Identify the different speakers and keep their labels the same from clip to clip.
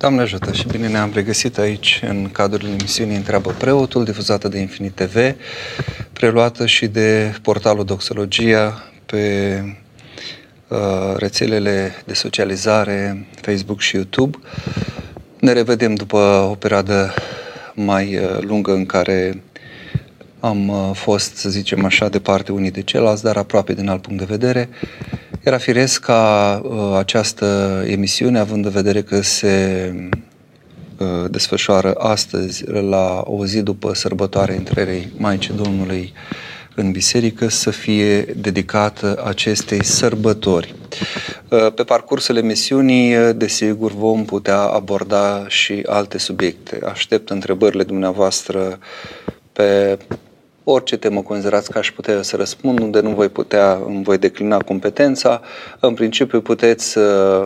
Speaker 1: Doamne ajută și bine ne-am regăsit aici în cadrul emisiunii Întreabă Preotul, difuzată de Infinit TV, preluată și de portalul Doxologia pe uh, rețelele de socializare Facebook și YouTube. Ne revedem după o perioadă mai uh, lungă în care am uh, fost, să zicem așa, departe unii de ceilalți, dar aproape din alt punct de vedere. Era firesc ca uh, această emisiune, având în vedere că se uh, desfășoară astăzi, la o zi după sărbătoarea intrării Maicii Domnului în biserică, să fie dedicată acestei sărbători. Uh, pe parcursul emisiunii, uh, desigur, vom putea aborda și alte subiecte. Aștept întrebările dumneavoastră pe orice temă considerați că aș putea să răspund, unde nu voi putea, îmi voi declina competența. În principiu puteți să,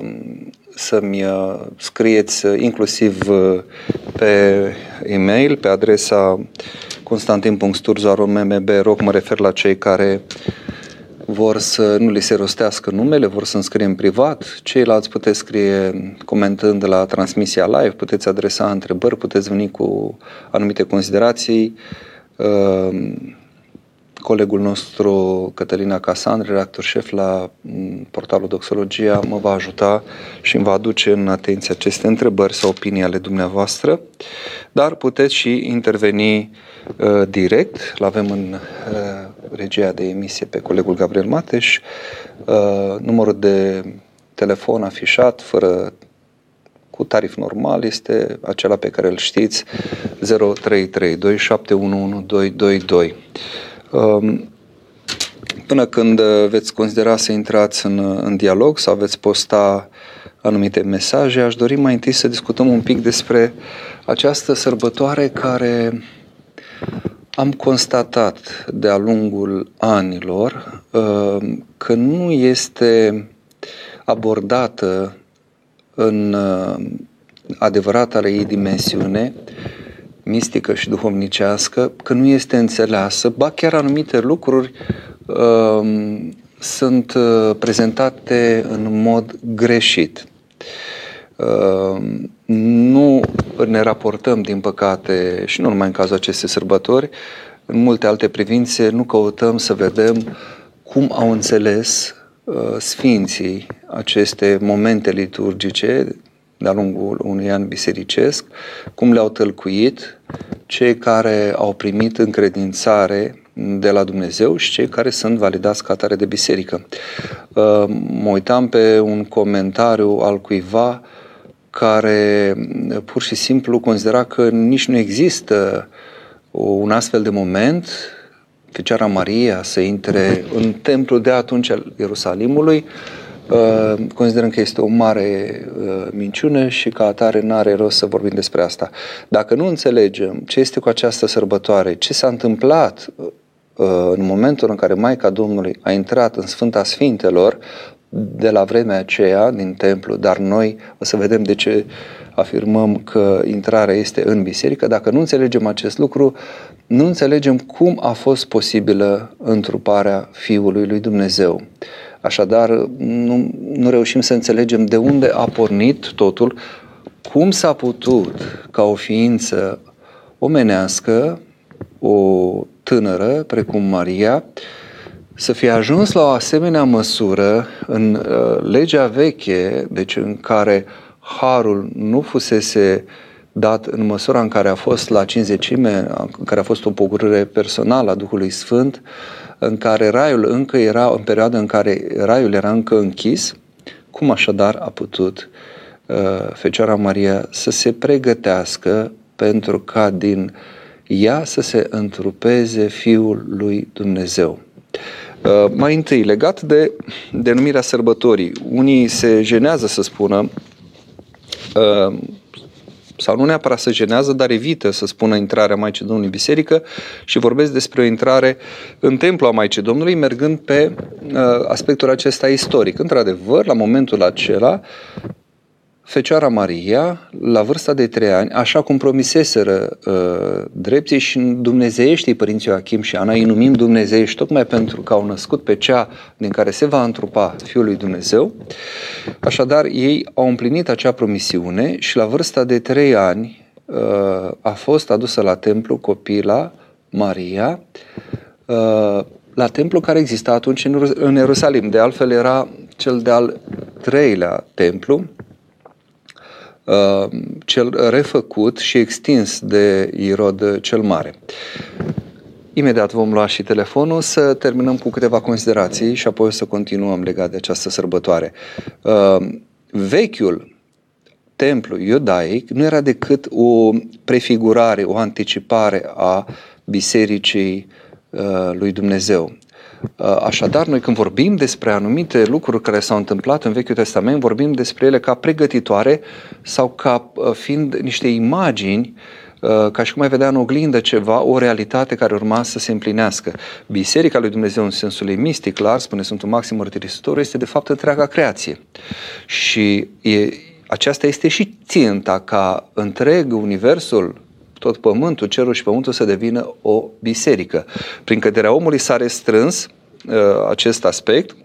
Speaker 1: să-mi uh, scrieți uh, inclusiv uh, pe e-mail, pe adresa constantin.sturzo.mmb, rog, mă refer la cei care vor să nu li se rostească numele, vor să înscrie în privat, ceilalți puteți scrie comentând la transmisia live, puteți adresa întrebări, puteți veni cu anumite considerații, Ehm, colegul nostru, Cătălina Casan, redactor șef la mm, portalul Doxologia, mă va ajuta și îmi va aduce în atenție aceste întrebări sau opinii ale dumneavoastră, dar puteți și interveni uh, direct. L-avem în uh, regia de emisie pe colegul Gabriel Mateș. Uh, numărul de telefon afișat, fără cu tarif normal este acela pe care îl știți 0332711222. Um, până când veți considera să intrați în, în dialog sau veți posta anumite mesaje, aș dori mai întâi să discutăm un pic despre această sărbătoare care am constatat de-a lungul anilor um, că nu este abordată în uh, adevărata ei dimensiune mistică și duhovnicească, că nu este înțeleasă, ba chiar anumite lucruri uh, sunt uh, prezentate în mod greșit. Uh, nu ne raportăm, din păcate, și nu numai în cazul acestei sărbători, în multe alte privințe nu căutăm să vedem cum au înțeles Uh, sfinții aceste momente liturgice de-a lungul unui an bisericesc, cum le-au tălcuit cei care au primit încredințare de la Dumnezeu și cei care sunt validați ca atare de biserică. Uh, mă uitam pe un comentariu al cuiva care pur și simplu considera că nici nu există un astfel de moment Fecioara Maria să intre în templul de atunci al Ierusalimului, uh, considerăm că este o mare uh, minciună și ca atare nu are rost să vorbim despre asta. Dacă nu înțelegem ce este cu această sărbătoare, ce s-a întâmplat uh, în momentul în care Maica Domnului a intrat în Sfânta Sfintelor, de la vremea aceea din templu, dar noi o să vedem de ce afirmăm că intrarea este în biserică. Dacă nu înțelegem acest lucru, nu înțelegem cum a fost posibilă întruparea Fiului lui Dumnezeu. Așadar, nu, nu reușim să înțelegem de unde a pornit totul, cum s-a putut ca o ființă omenească, o tânără precum Maria, să fie ajuns la o asemenea măsură în uh, legea veche, deci în care harul nu fusese dat în măsura în care a fost la cinzecime, în care a fost o pogorâre personală a Duhului Sfânt, în care raiul încă era, în perioada în care raiul era încă închis, cum așadar a putut uh, Fecioara Maria să se pregătească pentru ca din ea să se întrupeze Fiul lui Dumnezeu. Uh, mai întâi, legat de denumirea sărbătorii, unii se jenează să spună uh, sau nu neapărat să jenează, dar evită să spună intrarea Maicii Domnului în biserică și vorbesc despre o intrare în templu a Maicii Domnului, mergând pe uh, aspectul acesta istoric. Într-adevăr, la momentul acela, Fecioara Maria, la vârsta de trei ani, așa cum promiseseră uh, drepții și dumnezeieștii părinții Joachim și Ana, îi numim dumnezeiești tocmai pentru că au născut pe cea din care se va întrupa Fiul lui Dumnezeu. Așadar, ei au împlinit acea promisiune și la vârsta de trei ani uh, a fost adusă la templu copila Maria, uh, la templu care exista atunci în Ierusalim. De altfel era cel de-al treilea templu, Uh, cel refăcut și extins de Irod cel Mare. Imediat vom lua și telefonul să terminăm cu câteva considerații și apoi să continuăm legat de această sărbătoare. Uh, vechiul templu iudaic nu era decât o prefigurare, o anticipare a bisericii uh, lui Dumnezeu. Uh, așadar, noi când vorbim despre anumite lucruri care s-au întâmplat în Vechiul Testament, vorbim despre ele ca pregătitoare sau ca uh, fiind niște imagini uh, ca și cum ai vedea în oglindă ceva, o realitate care urma să se împlinească. Biserica lui Dumnezeu în sensul ei mistic, clar, spune Sfântul Maxim Mărturisitor, este de fapt întreaga creație. Și e, aceasta este și ținta ca întreg universul tot pământul, cerul și pământul să devină o biserică. Prin căderea omului s-a restrâns uh, acest aspect.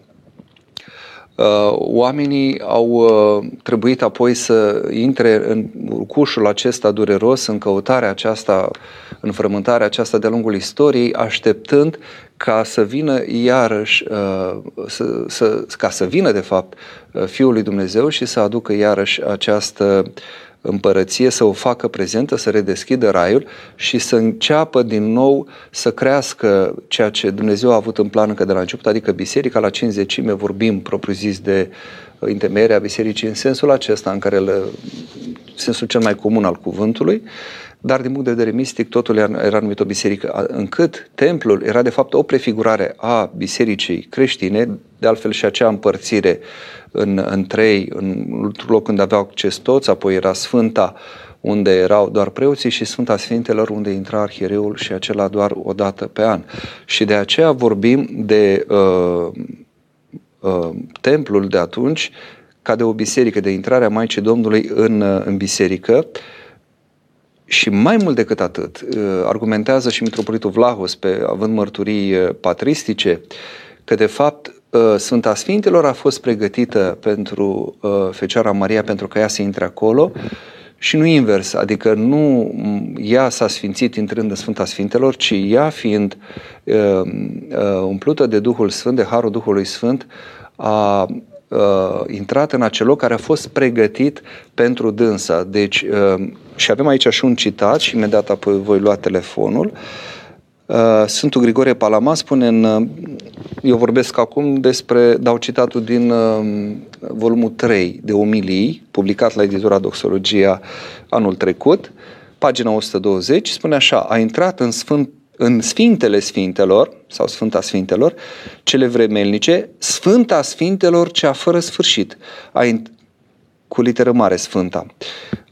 Speaker 1: Uh, oamenii au uh, trebuit apoi să intre în cușul acesta dureros, în căutarea aceasta, în frământarea aceasta de-a lungul istoriei, așteptând ca să vină iarăși, uh, să, să, ca să vină de fapt uh, Fiul lui Dumnezeu și să aducă iarăși această uh, împărăție să o facă prezentă, să redeschidă raiul și să înceapă din nou să crească ceea ce Dumnezeu a avut în plan încă de la început, adică biserica. La cinzecime, vorbim propriu-zis de întemeierea bisericii în sensul acesta, în care le, sensul cel mai comun al cuvântului, dar din punct de vedere mistic totul era numit o biserică, încât templul era de fapt o prefigurare a bisericii creștine, de altfel și acea împărțire în, în trei, în loc unde aveau acces toți, apoi era Sfânta, unde erau doar preoții și Sfânta Sfintelor, unde intra arhiereul și acela doar o dată pe an. Și de aceea vorbim de uh, uh, templul de atunci ca de o biserică, de intrarea Maicii Domnului în, uh, în biserică, și mai mult decât atât, uh, argumentează și Mitropolitul Vlahos, pe, având mărturii uh, patristice, că de fapt Uh, Sfânta Sfintelor a fost pregătită pentru uh, Fecioara Maria pentru că ea să intre acolo și nu invers, adică nu ea s-a sfințit intrând în Sfânta Sfintelor, ci ea fiind uh, uh, umplută de Duhul Sfânt, de Harul Duhului Sfânt, a uh, intrat în acel loc care a fost pregătit pentru dânsa. Deci, uh, și avem aici și un citat și imediat apoi voi lua telefonul. Uh, Sfântul Grigorie Palama spune în eu vorbesc acum despre, dau citatul din uh, volumul 3 de omilii, publicat la editura Doxologia anul trecut, pagina 120, spune așa, a intrat în, sfânt, în Sfintele Sfintelor, sau Sfânta Sfintelor, cele vremelnice, Sfânta Sfintelor cea fără sfârșit, a int- cu literă mare Sfânta.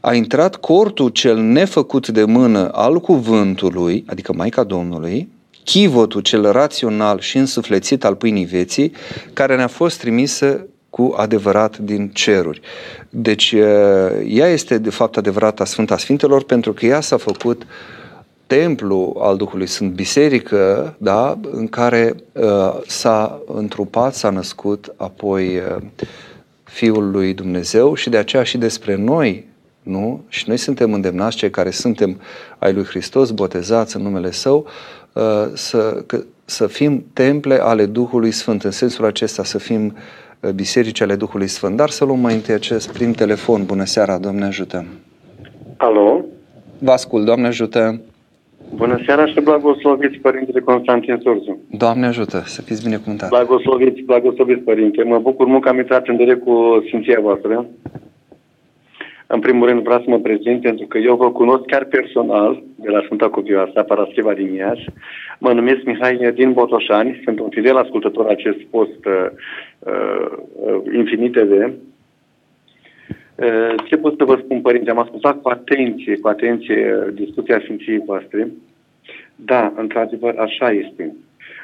Speaker 1: A intrat cortul cel nefăcut de mână al cuvântului, adică Maica Domnului, chivotul cel rațional și însuflețit al pâinii vieții, care ne-a fost trimisă cu adevărat din ceruri. Deci ea este de fapt adevărata Sfânta Sfintelor pentru că ea s-a făcut templu al Duhului Sfânt, biserică, da, în care uh, s-a întrupat, s-a născut apoi uh, Fiul lui Dumnezeu și de aceea și despre noi, nu? Și noi suntem îndemnați, cei care suntem ai lui Hristos, botezați în numele Său, Uh, să, să fim temple ale Duhului Sfânt, în sensul acesta să fim uh, biserici ale Duhului Sfânt. Dar să luăm mai întâi acest prim telefon. Bună seara, Doamne ajută!
Speaker 2: Alo?
Speaker 1: Vă ascult, Doamne ajută!
Speaker 2: Bună seara și blagosloviți, Părintele Constantin Surzu.
Speaker 1: Doamne ajută, să fiți binecuvântat.
Speaker 2: Blagosloviți, blagosloviți, Părinte. Mă bucur mult că am intrat în direct cu Sfinția voastră. În primul rând vreau să mă prezint pentru că eu vă cunosc chiar personal de la Sfânta Copioasa, Paraschiva din Iași. Mă numesc Mihai din Botoșani, sunt un fidel ascultător acest post uh, uh, infinite de. Uh, ce pot să vă spun, părinte? Am ascultat cu atenție, cu atenție discuția Sfinției voastre. Da, într-adevăr, așa este.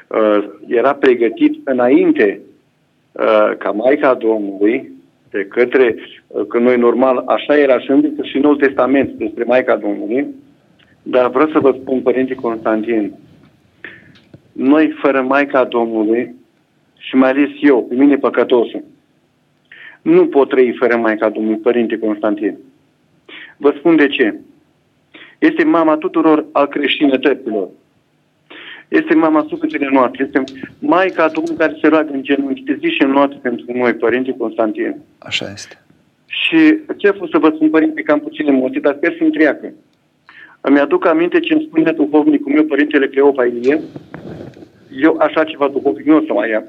Speaker 2: Uh, era pregătit înainte uh, ca Maica Domnului de către, că noi normal așa era și în și Noul Testament despre Maica Domnului, dar vreau să vă spun, Părinte Constantin, noi fără Maica Domnului și mai ales eu, pe mine păcătosul, nu pot trăi fără Maica Domnului, Părinte Constantin. Vă spun de ce. Este mama tuturor al creștinătăților. Este mama sufletele noastre. Este Maica Domnului care se roagă în genunchi de zi și în noapte pentru noi, Părinte Constantin.
Speaker 1: Așa este.
Speaker 2: Și ce a fost să vă spun, Părinte, că am puțin emoții, dar sper să-mi treacă. Îmi aduc aminte ce îmi spune duhovnicul meu, Părintele Cleopa Ilie, eu așa ceva duhovnic nu o să mai ia.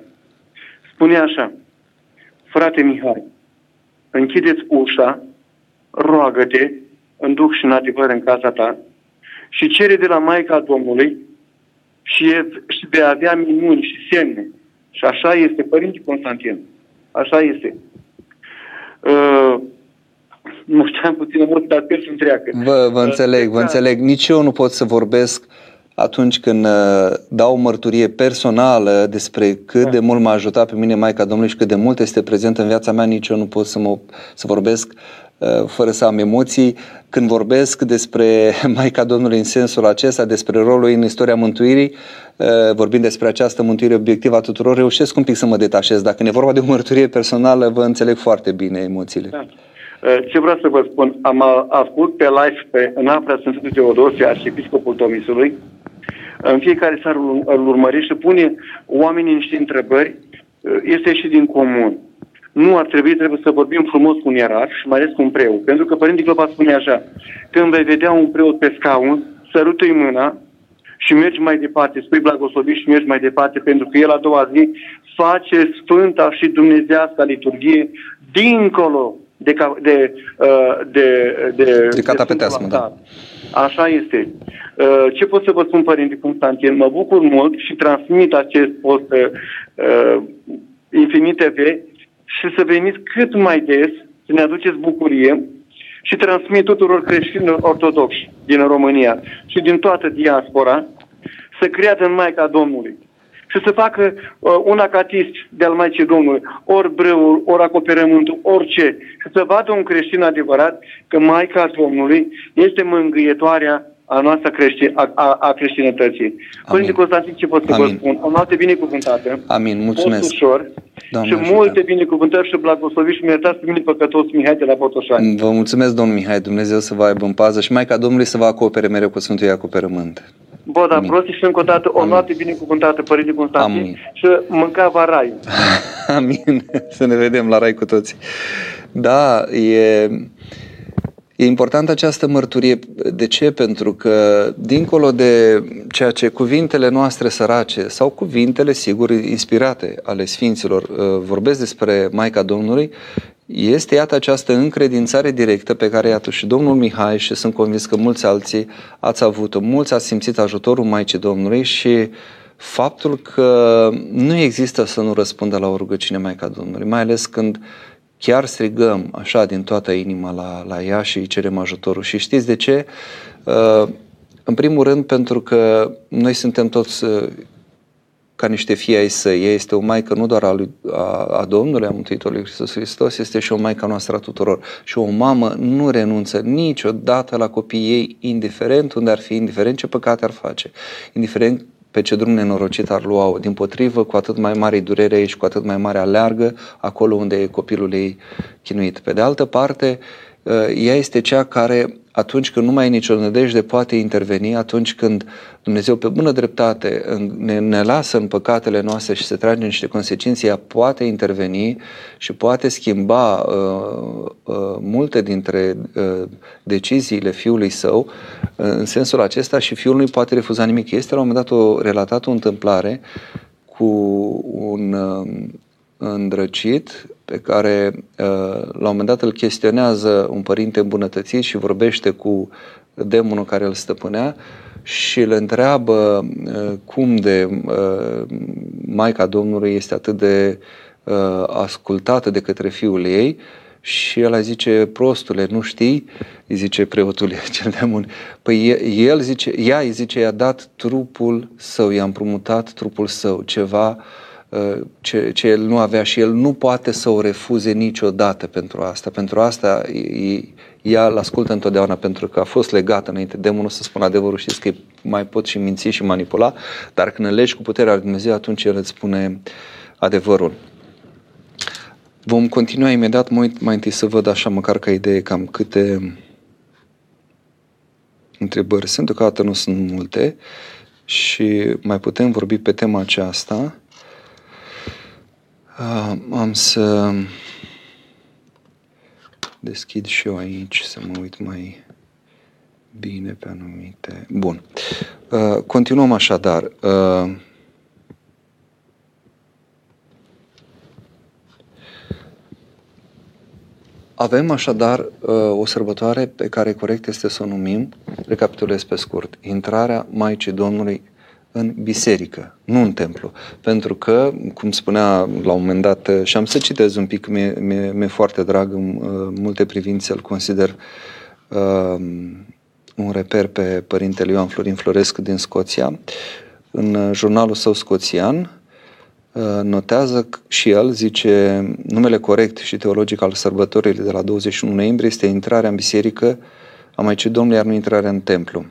Speaker 2: Spune așa, frate Mihai, închideți ușa, roagă-te în duh și în adevăr în casa ta și cere de la Maica Domnului și, e, și de a avea minuni și semne. Și așa este, Părinte Constantin. Așa este. Uh, nu știam puțin mult, dar sper să întreagă.
Speaker 1: Vă, vă înțeleg, vă înțeleg. Nici eu nu pot să vorbesc atunci când uh, dau o mărturie personală despre cât da. de mult m-a ajutat pe mine Maica Domnului și cât de mult este prezent în viața mea, nici eu nu pot să, mă, să vorbesc uh, fără să am emoții. Când vorbesc despre Maica Domnului în sensul acesta, despre rolul ei în istoria mântuirii, uh, vorbind despre această mântuire obiectivă a tuturor, reușesc un pic să mă detașez. Dacă ne vorba de o mărturie personală, vă înțeleg foarte bine emoțiile. Da.
Speaker 2: Ce vreau să vă spun, am ascult pe live pe, în Afra Sfântul Teodosie, arhiepiscopul Tomisului, în fiecare seară îl urmărește, pune oamenii niște întrebări, este și din comun. Nu ar trebui, trebuie să vorbim frumos cu un ierar și mai ales cu un preot. Pentru că Părintele Clopa spune așa, când vei vedea un preot pe scaun, sărută-i mâna și mergi mai departe, spui blagoslovit și mergi mai departe, pentru că el a doua zi face Sfânta și Dumnezească liturghie dincolo de, de, uh, de, de, de,
Speaker 1: de catapeteasmă, da.
Speaker 2: Așa este. Uh, ce pot să vă spun, Părinte Constantin? Mă bucur mult și transmit acest post uh, Infinit TV și să veniți cât mai des, să ne aduceți bucurie și transmit tuturor creștinilor ortodoxi din România și din toată diaspora să creadă în Maica Domnului și să facă uh, un acatist de-al Maicii Domnului, ori brăul, ori acoperământul, orice, și să vadă un creștin adevărat că Maica Domnului este mângâietoarea a noastră creștin, a, a, a creștinătății. Părinte Constantin, ce pot să Amin. vă spun? O noapte binecuvântată.
Speaker 1: Amin, mulțumesc.
Speaker 2: ușor Doamne și ajută. multe binecuvântări și blagosloviți și mi iertați pe mine păcătos Mihai de la Botoșani.
Speaker 1: Vă mulțumesc, domnul Mihai, Dumnezeu să vă aibă în pază și Maica Domnului să vă acopere mereu cu Sfântul acoperământ.
Speaker 2: Bă, dar prost și încă o dată, o noapte binecuvântată, Părinte Constantin, Amin. și mânca va rai.
Speaker 1: Amin. Să ne vedem la rai cu toții. Da, e... E importantă această mărturie. De ce? Pentru că, dincolo de ceea ce cuvintele noastre sărace sau cuvintele, sigur, inspirate ale Sfinților, uh, vorbesc despre Maica Domnului, este, iată, această încredințare directă pe care, iată, și domnul Mihai și sunt convins că mulți alții ați avut-o, mulți ați simțit ajutorul Maicii Domnului și faptul că nu există să nu răspundă la o rugăciune Maica Domnului, mai ales când chiar strigăm așa din toată inima la, la ea și îi cerem ajutorul. Și știți de ce? Uh, în primul rând pentru că noi suntem toți uh, ca niște fii ai săi. Ea este o maică nu doar a, lui, a, a Domnului, a Mântuitorului Hristos Hristos, este și o maică noastră a tuturor. Și o mamă nu renunță niciodată la copiii ei, indiferent unde ar fi, indiferent ce păcate ar face, indiferent pe ce drum nenorocit ar lua Din potrivă, cu atât mai mare durere ei și cu atât mai mare aleargă acolo unde e copilul ei chinuit. Pe de altă parte, ea este cea care atunci când nu mai e nicio nădejde, poate interveni, atunci când Dumnezeu pe bună dreptate ne, ne lasă în păcatele noastre și se trage niște consecințe, ea poate interveni și poate schimba uh, uh, multe dintre uh, deciziile fiului său uh, în sensul acesta și fiul nu poate refuza nimic. Este la un moment dat o relatat o întâmplare cu un uh, îndrăcit pe care uh, la un moment dat îl chestionează un părinte îmbunătățit și vorbește cu demonul care îl stăpânea și îl întreabă uh, cum de uh, Maica Domnului este atât de ascultată de către fiul ei și el zice, prostule, nu știi? Îi zice preotul cel de bun. Păi el zice, ea îi zice, i-a dat trupul său, i-a împrumutat trupul său, ceva uh, uh, ce, ce el nu avea și el nu poate să o refuze niciodată pentru asta. Pentru asta ea îl ascultă întotdeauna pentru că a fost legat înainte demonul să spună adevărul. Știți că mai pot și minți și manipula, dar când legi cu puterea lui Dumnezeu, atunci el îți spune adevărul. Vom continua imediat, mai, mai întâi să văd așa măcar ca idee cam câte întrebări sunt, deocamdată nu sunt multe și mai putem vorbi pe tema aceasta. Uh, am să deschid și eu aici să mă uit mai bine pe anumite. Bun. Uh, continuăm așadar. Uh, Avem așadar uh, o sărbătoare pe care corect este să o numim, recapitulez pe scurt, intrarea Maicii Domnului în biserică, nu în templu. Pentru că, cum spunea la un moment dat, uh, și am să citez un pic, mi-e, mi-e, mi-e foarte drag în uh, multe privințe, îl consider uh, un reper pe părintele Ioan Florin Florescu din Scoția. În jurnalul său scoțian, Uh, notează și el, zice, numele corect și teologic al sărbătorii de la 21 noiembrie este intrarea în biserică a Maicii Domnului, iar nu intrarea în templu.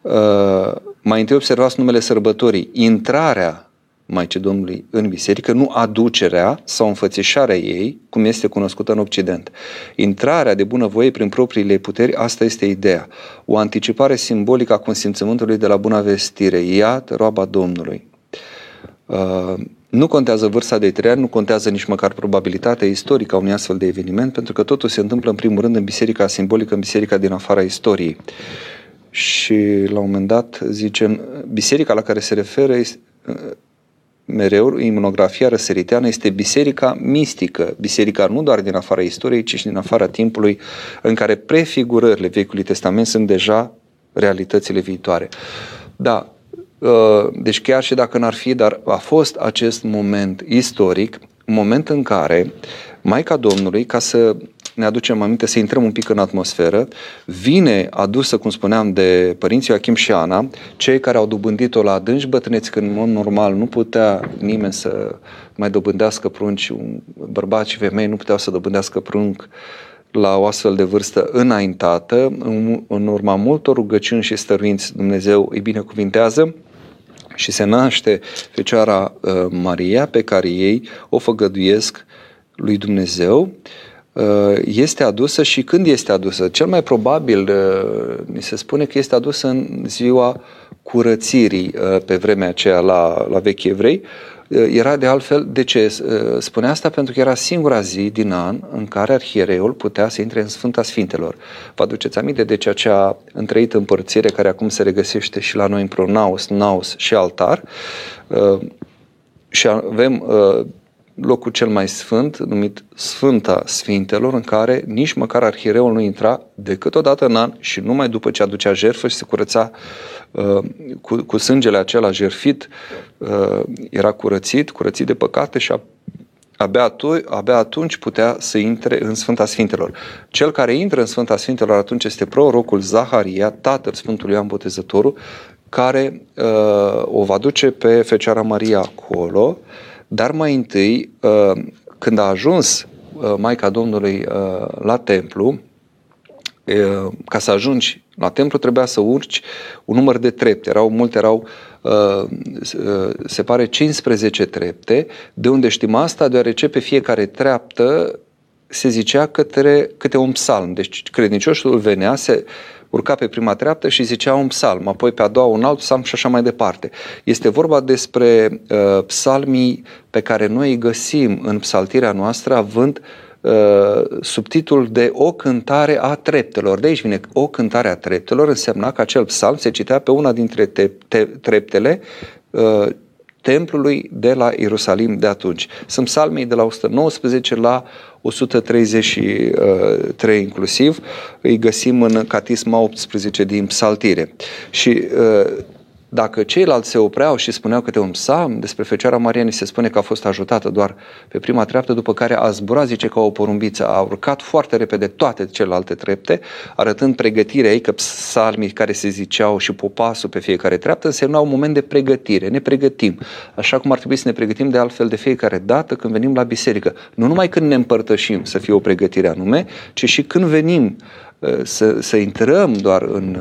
Speaker 1: Uh, mai întâi observați numele sărbătorii, intrarea Maicii Domnului în biserică, nu aducerea sau înfățișarea ei, cum este cunoscută în Occident. Intrarea de bunăvoie prin propriile puteri, asta este ideea. O anticipare simbolică a consimțământului de la bună vestire. Iată roaba Domnului. Uh, nu contează vârsta de trei ani, nu contează nici măcar probabilitatea istorică a unui astfel de eveniment, pentru că totul se întâmplă în primul rând în biserica simbolică, în biserica din afara istoriei. Și la un moment dat zicem, biserica la care se referă este, mereu, imunografia răsăriteană este biserica mistică, biserica nu doar din afara istoriei, ci și din afara timpului în care prefigurările Vechiului Testament sunt deja realitățile viitoare. Da, Uh, deci chiar și dacă n-ar fi, dar a fost acest moment istoric, un moment în care Maica Domnului, ca să ne aducem aminte, să intrăm un pic în atmosferă, vine adusă, cum spuneam, de părinții Joachim și Ana, cei care au dobândit-o la adânci bătrâneți, când în mod normal nu putea nimeni să mai dobândească prunci, bărbați și femei nu puteau să dobândească prunc la o astfel de vârstă înaintată, în, în urma multor rugăciuni și stăruinți Dumnezeu îi binecuvintează, și se naște Fecioara uh, Maria pe care ei o făgăduiesc lui Dumnezeu, uh, este adusă și când este adusă? Cel mai probabil mi uh, se spune că este adusă în ziua curățirii pe vremea aceea la, la vechi evrei, Eh, era de altfel, de ce eh, spune asta? Pentru că era singura zi din an în care arhiereul putea să intre în Sfânta Sfintelor. Vă aduceți aminte de ceea ce a întreit împărțire care acum se regăsește și la noi în pronaus, naus și altar. Eh, și avem locul cel mai sfânt, numit Sfânta Sfintelor, în care nici măcar arhiereul nu intra decât o dată în an și numai după ce aducea jertfă și se curăța uh, cu, cu sângele acela jerfit, uh, era curățit, curățit de păcate și a, abia, atunci, abia atunci putea să intre în Sfânta Sfintelor. Cel care intră în Sfânta Sfintelor atunci este prorocul Zaharia, tatăl Sfântului Ioan Botezătorul, care uh, o va duce pe Fecioara Maria acolo, uh, dar mai întâi, uh, când a ajuns uh, Maica Domnului uh, la templu, ca să ajungi la templu trebuia să urci un număr de trepte. Erau multe, erau se pare 15 trepte, de unde știm asta, deoarece pe fiecare treaptă se zicea către, câte un psalm. Deci credincioșul venea, se urca pe prima treaptă și zicea un psalm, apoi pe a doua un alt psalm și așa mai departe. Este vorba despre uh, psalmii pe care noi îi găsim în psaltirea noastră având uh, subtitlul de o cântare a treptelor. De aici vine o cântare a treptelor, însemna că acel psalm se citea pe una dintre te- te- treptele uh, templului de la Ierusalim de atunci. Sunt psalmii de la 119 la 133 inclusiv, îi găsim în Catisma 18 din Psaltire. Și uh, Dacă ceilalți se opreau și spuneau câte un psalm, despre Fecioara Maria ni se spune că a fost ajutată doar pe prima treaptă, după care a zburat, zice, ca o porumbiță, a urcat foarte repede toate celelalte trepte, arătând pregătirea ei că psalmii care se ziceau și popasul pe fiecare treaptă însemnau un moment de pregătire, ne pregătim, așa cum ar trebui să ne pregătim de altfel de fiecare dată când venim la biserică. Nu numai când ne împărtășim să fie o pregătire anume, ci și când venim Uh, să, să intrăm doar în,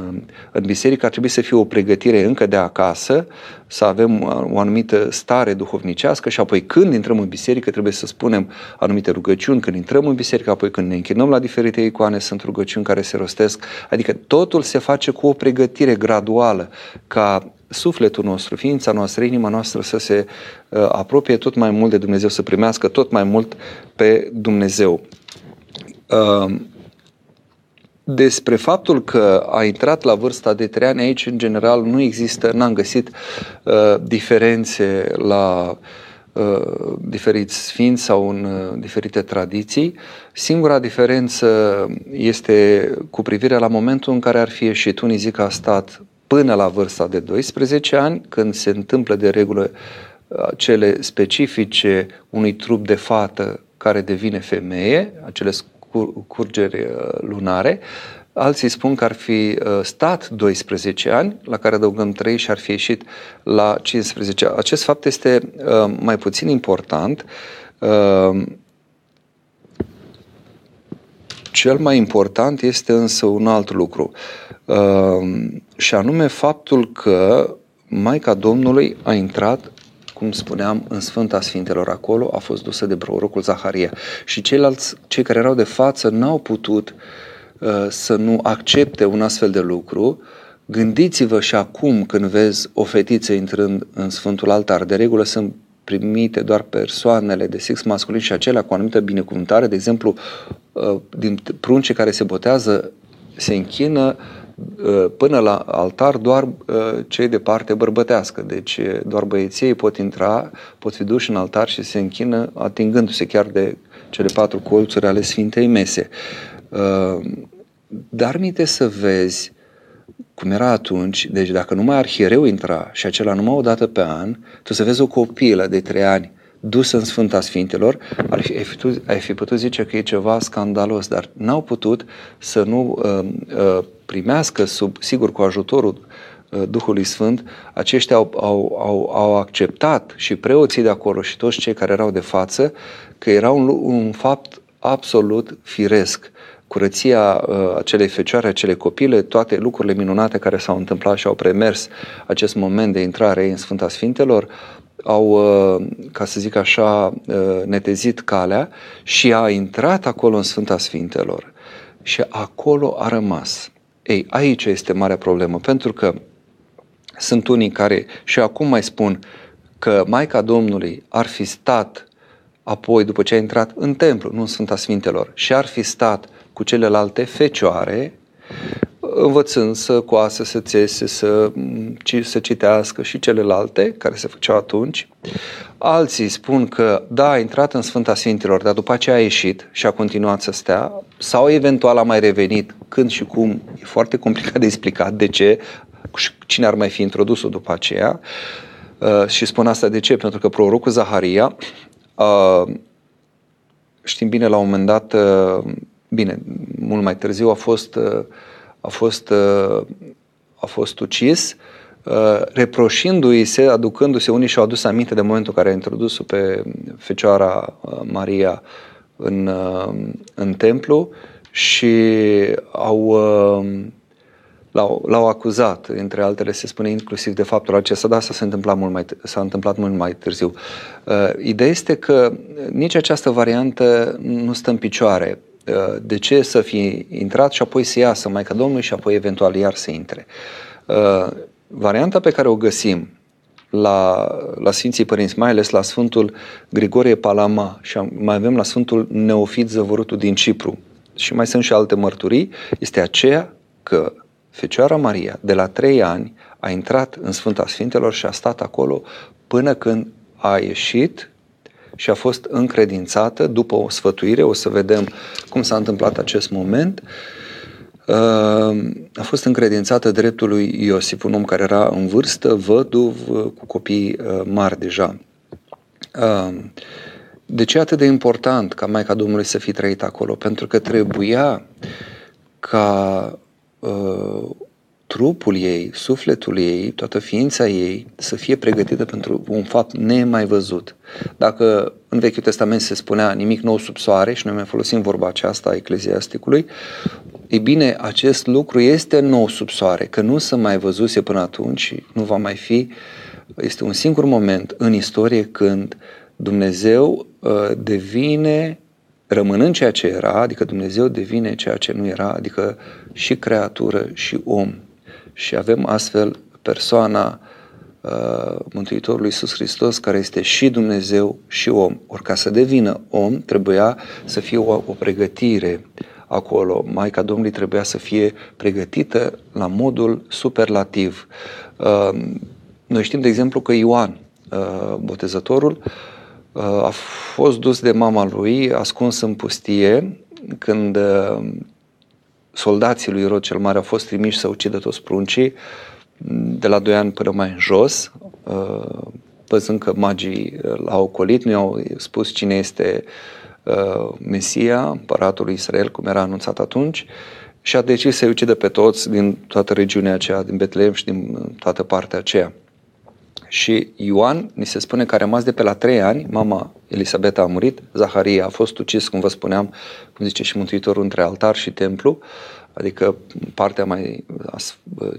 Speaker 1: în biserică, ar trebui să fie o pregătire încă de acasă, să avem o anumită stare duhovnicească și apoi când intrăm în biserică trebuie să spunem anumite rugăciuni, când intrăm în biserică, apoi când ne închinăm la diferite icoane, sunt rugăciuni care se rostesc, adică totul se face cu o pregătire graduală ca sufletul nostru, ființa noastră, inima noastră să se uh, apropie tot mai mult de Dumnezeu, să primească tot mai mult pe Dumnezeu. Uh, despre faptul că a intrat la vârsta de 3 ani, aici în general nu există, n-am găsit uh, diferențe la uh, diferiți sfinți sau în uh, diferite tradiții. Singura diferență este cu privire la momentul în care ar fi ieșit. Unii zic că a stat până la vârsta de 12 ani, când se întâmplă de regulă uh, cele specifice unui trup de fată care devine femeie, acele curgeri uh, lunare. Alții spun că ar fi uh, stat 12 ani, la care adăugăm 3 și ar fi ieșit la 15. Acest fapt este uh, mai puțin important. Cel mai important este însă un alt lucru, și anume faptul că Maica Domnului a intrat cum spuneam, în Sfânta Sfintelor acolo, a fost dusă de prorocul Zaharia. Și ceilalți, cei care erau de față, n-au putut uh, să nu accepte un astfel de lucru. Gândiți-vă și acum când vezi o fetiță intrând în Sfântul Altar, de regulă sunt primite doar persoanele de sex masculin și acelea cu o anumită binecuvântare, de exemplu, uh, din pruncii care se botează, se închină Uh, până la altar doar uh, cei de parte bărbătească. Deci uh, doar băieții pot intra, pot fi duși în altar și se închină atingându-se chiar de cele patru colțuri ale Sfintei Mese. Dar minte să vezi cum era atunci, deci dacă numai arhiereu intra și acela numai o dată pe an, tu să vezi o copilă de trei ani dus în Sfânta Sfintelor, ar fi, ai, fi, ai fi putut zice că e ceva scandalos, dar n-au putut să nu uh, uh, primească, sub, sigur cu ajutorul uh, Duhului Sfânt, aceștia au, au, au, au acceptat și preoții de acolo și toți cei care erau de față că era un, un fapt absolut firesc. Curăția uh, acelei fecioare, acelei copile, toate lucrurile minunate care s-au întâmplat și au premers acest moment de intrare în Sfânta Sfintelor, au, uh, ca să zic așa, uh, netezit calea și a intrat acolo în Sfânta Sfintelor și acolo a rămas. Ei, aici este marea problemă, pentru că sunt unii care și acum mai spun că Maica Domnului ar fi stat apoi, după ce a intrat în templu, nu în Sfânta Sfintelor, și ar fi stat cu celelalte fecioare, învățând să coasă, să țese, să, să citească și celelalte care se făceau atunci. Alții spun că da, a intrat în Sfânta Sfintilor, dar după aceea a ieșit și a continuat să stea, sau eventual a mai revenit când și cum, e foarte complicat de explicat de ce, cine ar mai fi introdus-o după aceea. Uh, și spun asta de ce? Pentru că prorocul Zaharia, uh, știm bine, la un moment dat, uh, bine, mult mai târziu a fost uh, a fost, uh, a fost ucis, uh, reproșindu-i se, aducându-se, unii și-au adus aminte de momentul care a introdus-o pe Fecioara uh, Maria în, în templu și au, l-au, l-au acuzat, între altele se spune inclusiv de faptul acesta, dar asta s-a întâmplat mult mai, s-a întâmplat mult mai târziu. Ideea este că nici această variantă nu stă în picioare. Uh, de ce să fi intrat și apoi să iasă Maica Domnului și apoi eventual iar să intre. Uh, varianta pe care o găsim la, la Sfinții Părinți, mai ales la Sfântul Grigorie Palama și mai avem la Sfântul Neofit Zăvorutul din Cipru și mai sunt și alte mărturii, este aceea că Fecioara Maria de la trei ani a intrat în Sfânta Sfintelor și a stat acolo până când a ieșit și a fost încredințată după o sfătuire, o să vedem cum s-a întâmplat acest moment, a fost încredințată dreptului Iosif, un om care era în vârstă, văduv, cu copii mari deja. De ce e atât de important ca Maica Domnului să fi trăit acolo? Pentru că trebuia ca uh, trupul ei, sufletul ei, toată ființa ei să fie pregătită pentru un fapt nemai văzut. Dacă în Vechiul Testament se spunea nimic nou sub soare și noi mai folosim vorba aceasta a ecleziasticului, e bine, acest lucru este nou sub soare, că nu se mai văzuse până atunci și nu va mai fi. Este un singur moment în istorie când Dumnezeu uh, devine rămânând ceea ce era, adică Dumnezeu devine ceea ce nu era, adică și creatură și om. Și avem astfel persoana uh, Mântuitorului Iisus Hristos, care este și Dumnezeu și om. Ori ca să devină om, trebuia să fie o, o pregătire acolo. Maica Domnului trebuia să fie pregătită la modul superlativ. Uh, noi știm, de exemplu, că Ioan, uh, botezătorul, uh, a fost dus de mama lui, ascuns în pustie, când uh, soldații lui Irod cel Mare au fost trimiși să ucidă toți pruncii, de la 2 ani până mai în jos, uh, văzând că magii l-au ocolit, nu i-au spus cine este uh, Mesia, împăratul lui Israel, cum era anunțat atunci, și a decis să-i ucidă pe toți din toată regiunea aceea, din Betlehem și din toată partea aceea. Și Ioan, ni se spune că a rămas de pe la trei ani, mama Elisabeta a murit, Zaharia a fost ucis, cum vă spuneam, cum zice și Mântuitorul, între altar și templu, adică partea mai,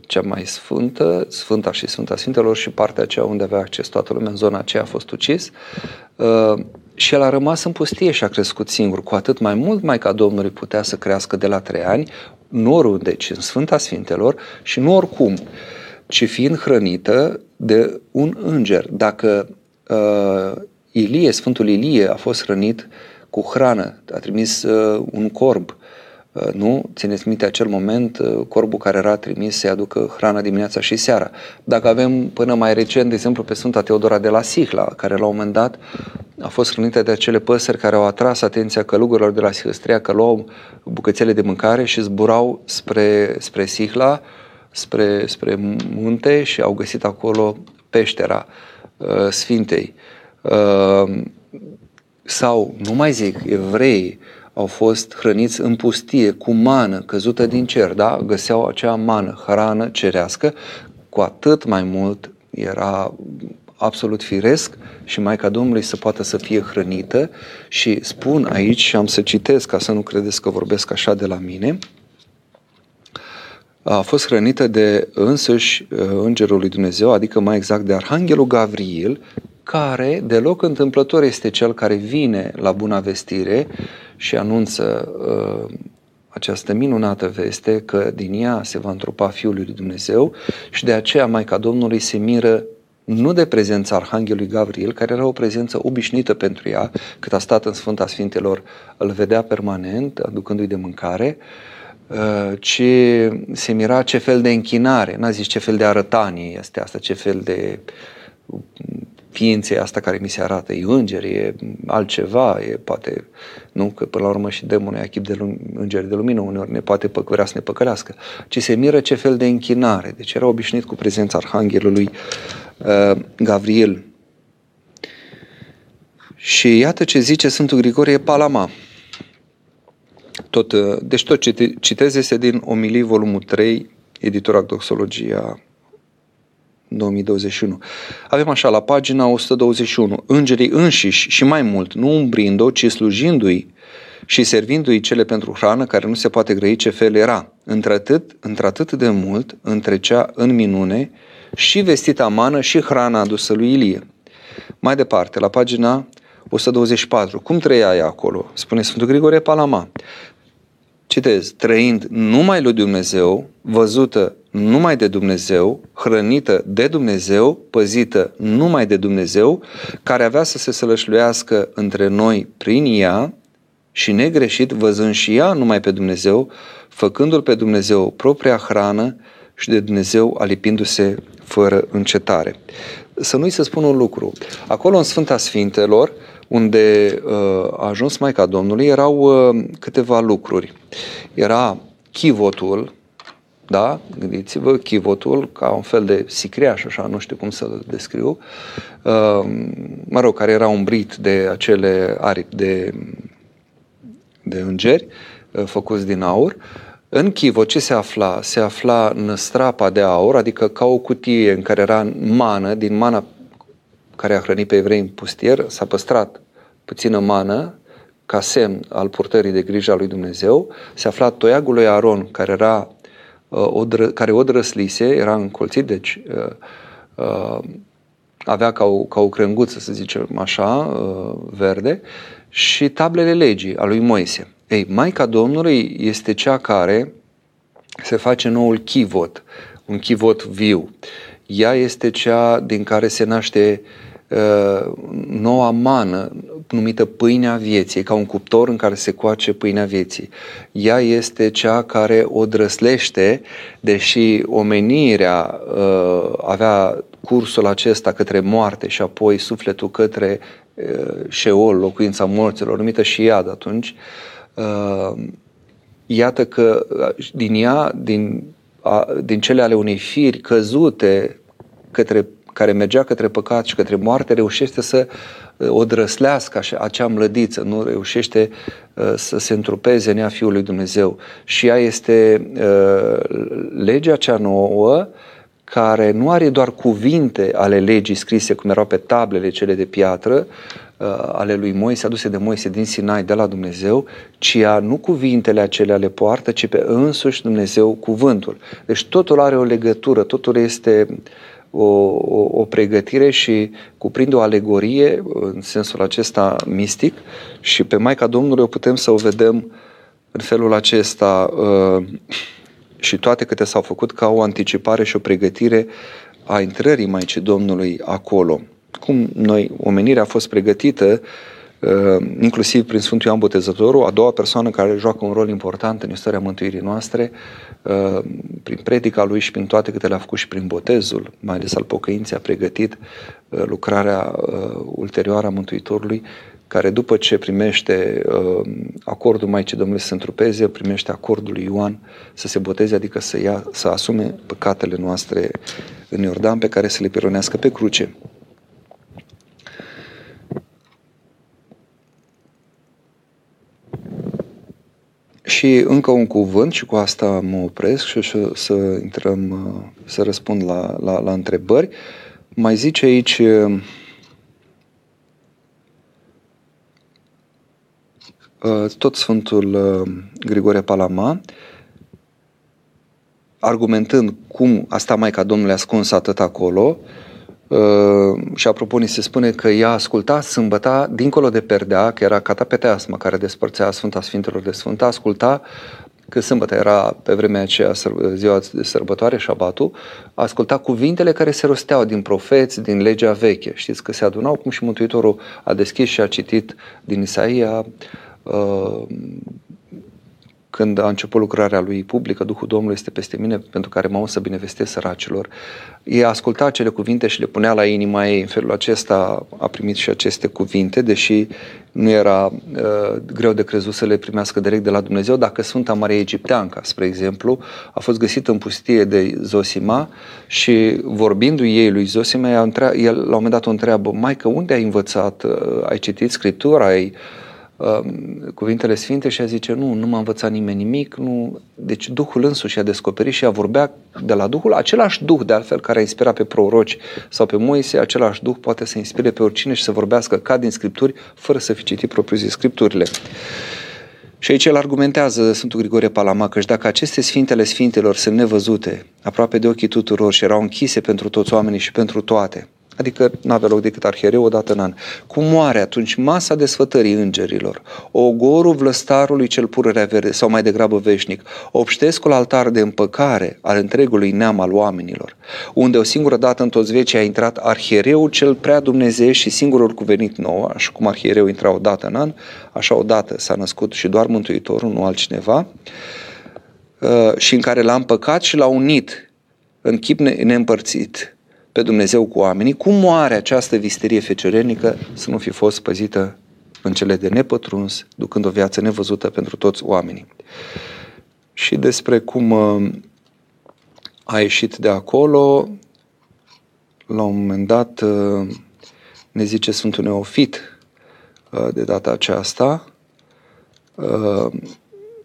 Speaker 1: cea mai sfântă, Sfânta și Sfânta Sfintelor și partea aceea unde avea acces toată lumea, în zona aceea a fost ucis. Uh, și el a rămas în pustie și a crescut singur, cu atât mai mult mai ca Domnului putea să crească de la trei ani, nu oriunde, deci în Sfânta Sfintelor și nu oricum, ci fiind hrănită de un înger. Dacă uh, Ilie, Sfântul Ilie a fost hrănit cu hrană, a trimis uh, un corb, uh, nu? Țineți minte acel moment, uh, corbul care era trimis să-i aducă hrana dimineața și seara. Dacă avem până mai recent, de exemplu, pe Sfânta Teodora de la Sihla, care la un moment dat a fost hrănită de acele păsări care au atras atenția călugărilor de la Sihăstria, că luau bucățele de mâncare și zburau spre, spre Sihla, spre, spre munte și au găsit acolo peștera uh, Sfintei. Uh, sau, nu mai zic, evrei au fost hrăniți în pustie cu mană căzută din cer, da? Găseau acea mană, hrană cerească, cu atât mai mult era absolut firesc și Maica Domnului să poată să fie hrănită și spun aici și am să citesc ca să nu credeți că vorbesc așa de la mine, a fost hrănită de însuși uh, Îngerul lui Dumnezeu, adică mai exact de Arhanghelul Gavril, care deloc întâmplător este cel care vine la buna vestire și anunță uh, această minunată veste că din ea se va întrupa Fiul lui Dumnezeu și de aceea Maica Domnului se miră nu de prezența Arhanghelului Gavril, care era o prezență obișnuită pentru ea, cât a stat în Sfânta Sfintelor, îl vedea permanent, aducându-i de mâncare, uh, ci se mira ce fel de închinare, n-a zis ce fel de arătanie este asta, ce fel de ființei asta care mi se arată, e înger, e altceva, e poate, nu, că până la urmă și demonul e echip de lum- îngeri de lumină, uneori ne poate pă- vrea să ne păcălească, ci se miră ce fel de închinare. Deci era obișnuit cu prezența Arhanghelului uh, Gavril. Și iată ce zice Sfântul Grigorie Palama. Tot, uh, deci tot ce citez este din Omilii, volumul 3, editura Doxologia 2021. Avem așa, la pagina 121, îngerii înșiși și mai mult, nu umbrind-o, ci slujindu-i și servindu-i cele pentru hrană care nu se poate grăi ce fel era. Într-atât, într-atât de mult întrecea în minune și vestita mană și hrana adusă lui Ilie. Mai departe, la pagina 124. Cum trăia ea acolo? Spune Sfântul Grigore Palama. Citez, trăind numai lui Dumnezeu, văzută numai de Dumnezeu, hrănită de Dumnezeu, păzită numai de Dumnezeu, care avea să se sălășluiască între noi prin ea și negreșit văzând și ea numai pe Dumnezeu, făcându-L pe Dumnezeu propria hrană și de Dumnezeu alipindu-se fără încetare. Să nu-i să spun un lucru. Acolo în Sfânta Sfintelor, unde uh, a ajuns Maica Domnului, erau uh, câteva lucruri. Era chivotul, da? Gândiți-vă, chivotul ca un fel de sicriaș, așa, nu știu cum să-l descriu, uh, mă rog, care era umbrit de acele aripi de, de îngeri uh, făcuți din aur. În chivot ce se afla? Se afla în strapa de aur, adică ca o cutie în care era mană, din mana care a hrănit pe evrei în pustier, s-a păstrat puțină mană ca semn al purtării de grijă a lui Dumnezeu, se afla toiagul lui Aron, care era uh, o dră, care o drăslise, era încolțit, deci uh, uh, avea ca o, ca o crânguță, să zicem așa, uh, verde, și tablele legii a lui Moise. Ei, Maica Domnului este cea care se face noul chivot, un chivot viu. Ea este cea din care se naște uh, noua mană, numită pâinea vieții, ca un cuptor în care se coace pâinea vieții. Ea este cea care o drăslește, deși omenirea uh, avea cursul acesta către moarte și apoi sufletul către uh, Sheol, locuința morților, numită și iad atunci, uh, iată că uh, din ea, din, a, din cele ale unei firi căzute către, care mergea către păcat și către moarte, reușește să uh, o drăslească acea mlădiță, nu reușește uh, să se întrupeze în ea Fiul lui Dumnezeu. Și ea este uh, legea cea nouă care nu are doar cuvinte ale legii scrise cum erau pe tablele cele de piatră, uh, ale lui Moise, aduse de Moise din Sinai de la Dumnezeu, ci ea nu cuvintele acelea le poartă, ci pe însuși Dumnezeu cuvântul. Deci totul are o legătură, totul este o, o, o pregătire și cuprinde o alegorie în sensul acesta mistic și pe Maica Domnului o putem să o vedem în felul acesta uh, și toate câte s-au făcut ca o anticipare și o pregătire a intrării Maicii Domnului acolo. Cum noi, omenirea a fost pregătită uh, inclusiv prin Sfântul Ioan Botezătorul, a doua persoană care joacă un rol important în istoria mântuirii noastre, uh, prin predica lui și prin toate câte le-a făcut și prin botezul, mai ales al pocăinței, a pregătit uh, lucrarea ulterioară a Mântuitorului care după ce primește uh, acordul Maicii Domnului să se întrupeze, primește acordul lui Ioan să se boteze, adică să, ia, să asume păcatele noastre în Iordan pe care să le pironească pe cruce. Și încă un cuvânt și cu asta mă opresc și să, să intrăm, uh, să răspund la, la, la întrebări. Mai zice aici uh, Uh, tot Sfântul uh, Grigore Palama, argumentând cum a stat Maica Domnului ascuns atât acolo, uh, și apropo, ni se spune că ea asculta sâmbăta, dincolo de perdea, că era catapeteasma care despărțea Sfânta Sfintelor de Sfânta, asculta că sâmbătă era pe vremea aceea ziua de sărbătoare, șabatul, asculta cuvintele care se rosteau din profeți, din legea veche. Știți că se adunau, cum și Mântuitorul a deschis și a citit din Isaia, Uh, când a început lucrarea lui publică, Duhul Domnului este peste mine pentru care m-am să binevestesc săracilor. Ei asculta acele cuvinte și le punea la inima ei. În felul acesta a primit și aceste cuvinte, deși nu era uh, greu de crezut să le primească direct de la Dumnezeu. Dacă Sfânta Maria Egipteanca, spre exemplu, a fost găsită în pustie de Zosima și vorbindu-i ei lui Zosima, el la un moment dat o întreabă, Maică, unde ai învățat? Uh, ai citit Scriptura? Ai Um, cuvintele sfinte și a zice, nu, nu m-a învățat nimeni nimic, nu. Deci Duhul însuși a descoperit și a vorbea de la Duhul, același Duh de altfel care a inspirat pe proroci sau pe Moise, același Duh poate să inspire pe oricine și să vorbească ca din Scripturi, fără să fi citit propriu zis Scripturile. Și aici el argumentează Sfântul Grigore Palama că dacă aceste sfintele sfintelor sunt nevăzute, aproape de ochii tuturor și erau închise pentru toți oamenii și pentru toate, Adică nu avea loc decât arhiereu o dată în an. Cum moare atunci masa desfătării îngerilor, ogorul vlăstarului cel pururea verde sau mai degrabă veșnic, obștescul altar de împăcare al întregului neam al oamenilor, unde o singură dată în toți vecii a intrat arhiereul cel prea Dumnezeu și singurul cuvenit nou, așa cum arhiereu intra o dată în an, așa o dată s-a născut și doar Mântuitorul, nu altcineva, uh, și în care l-a împăcat și l-a unit în chip neîmpărțit pe Dumnezeu cu oamenii, cum moare această visterie fecerenică să nu fi fost păzită în cele de nepătruns, ducând o viață nevăzută pentru toți oamenii. și despre cum uh, a ieșit de acolo. La un moment dat uh, ne zice Sfântul Neofit uh, de data aceasta,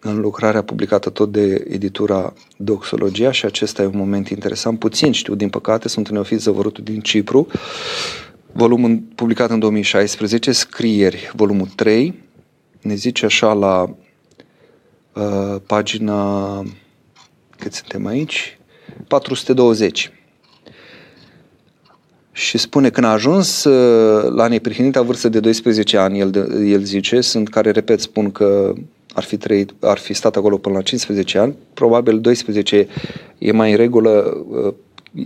Speaker 1: în lucrarea publicată tot de editura Doxologia și acesta e un moment interesant. Puțin știu, din păcate, sunt Neofit Zăvărutul din Cipru, volumul publicat în 2016, Scrieri, volumul 3, ne zice așa la uh, pagina, cât suntem aici? 420. Și spune, când a ajuns uh, la neprihănita vârstă de 12 ani, el, el zice, sunt care, repet, spun că ar fi, trăit, ar fi stat acolo până la 15 ani, probabil 12 e mai în regulă, uh,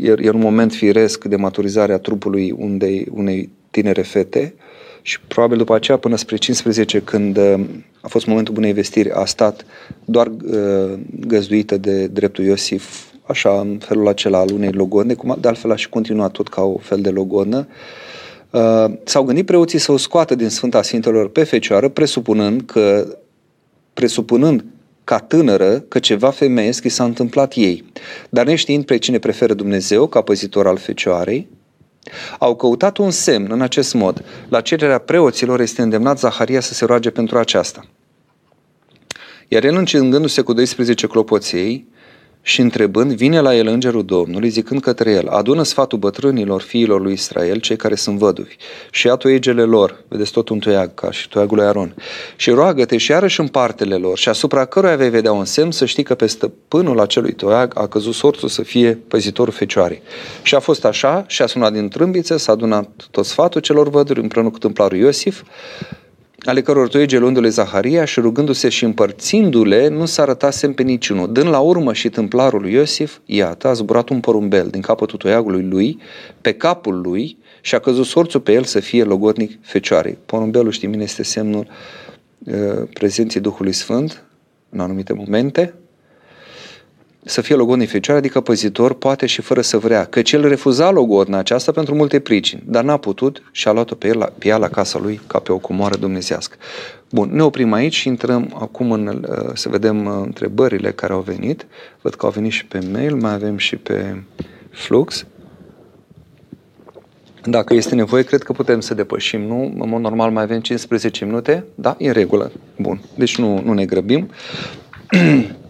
Speaker 1: e, e un moment firesc de maturizare a trupului unei, unei tinere fete și probabil după aceea până spre 15 când uh, a fost momentul bunei vestiri, a stat doar uh, găzduită de dreptul Iosif, așa în felul acela al unei logodne, cum de altfel a și continuat tot ca o fel de logodnă. Uh, s-au gândit preoții să o scoată din Sfânta Sfintelor pe Fecioară, presupunând că presupunând ca tânără că ceva femeiesc i s-a întâmplat ei, dar neștiind pe cine preferă Dumnezeu ca păzitor al Fecioarei, au căutat un semn în acest mod. La cererea preoților este îndemnat Zaharia să se roage pentru aceasta. Iar el, încingându-se cu 12 clopoței, și întrebând, vine la el îngerul Domnului, zicând către el, adună sfatul bătrânilor fiilor lui Israel, cei care sunt văduvi, și ia toiegele lor, vedeți tot un toiag, ca și toiagul lui Aron, și roagă-te și iarăși în partele lor, și asupra căruia vei vedea un semn, să știi că pe stăpânul acelui toiag a căzut sorțul să fie păzitorul fecioarei. Și a fost așa, și a sunat din trâmbiță, s-a adunat tot sfatul celor văduri împreună cu tâmplarul Iosif, ale căror toie luându-le Zaharia și rugându-se și împărțindu-le, nu s-a arătat semn pe niciunul. Dând la urmă și tâmplarul lui Iosif, iată, a zburat un porumbel din capătul toiagului lui, pe capul lui, și a căzut sorțul pe el să fie logodnic fecioarei. Porumbelul, știm bine, este semnul uh, prezenței Duhului Sfânt în anumite momente, să fie logodnic fecioară, adică păzitor, poate și fără să vrea, căci el refuza logodna aceasta pentru multe pricini, dar n-a putut și a luat-o pe, el, pe ea la casa lui ca pe o comoară dumnezească. Bun, ne oprim aici și intrăm acum în, uh, să vedem uh, întrebările care au venit. Văd că au venit și pe mail, mai avem și pe flux. Dacă este nevoie, cred că putem să depășim, nu? În mod normal mai avem 15 minute, da? E în regulă. Bun. Deci nu, nu ne grăbim.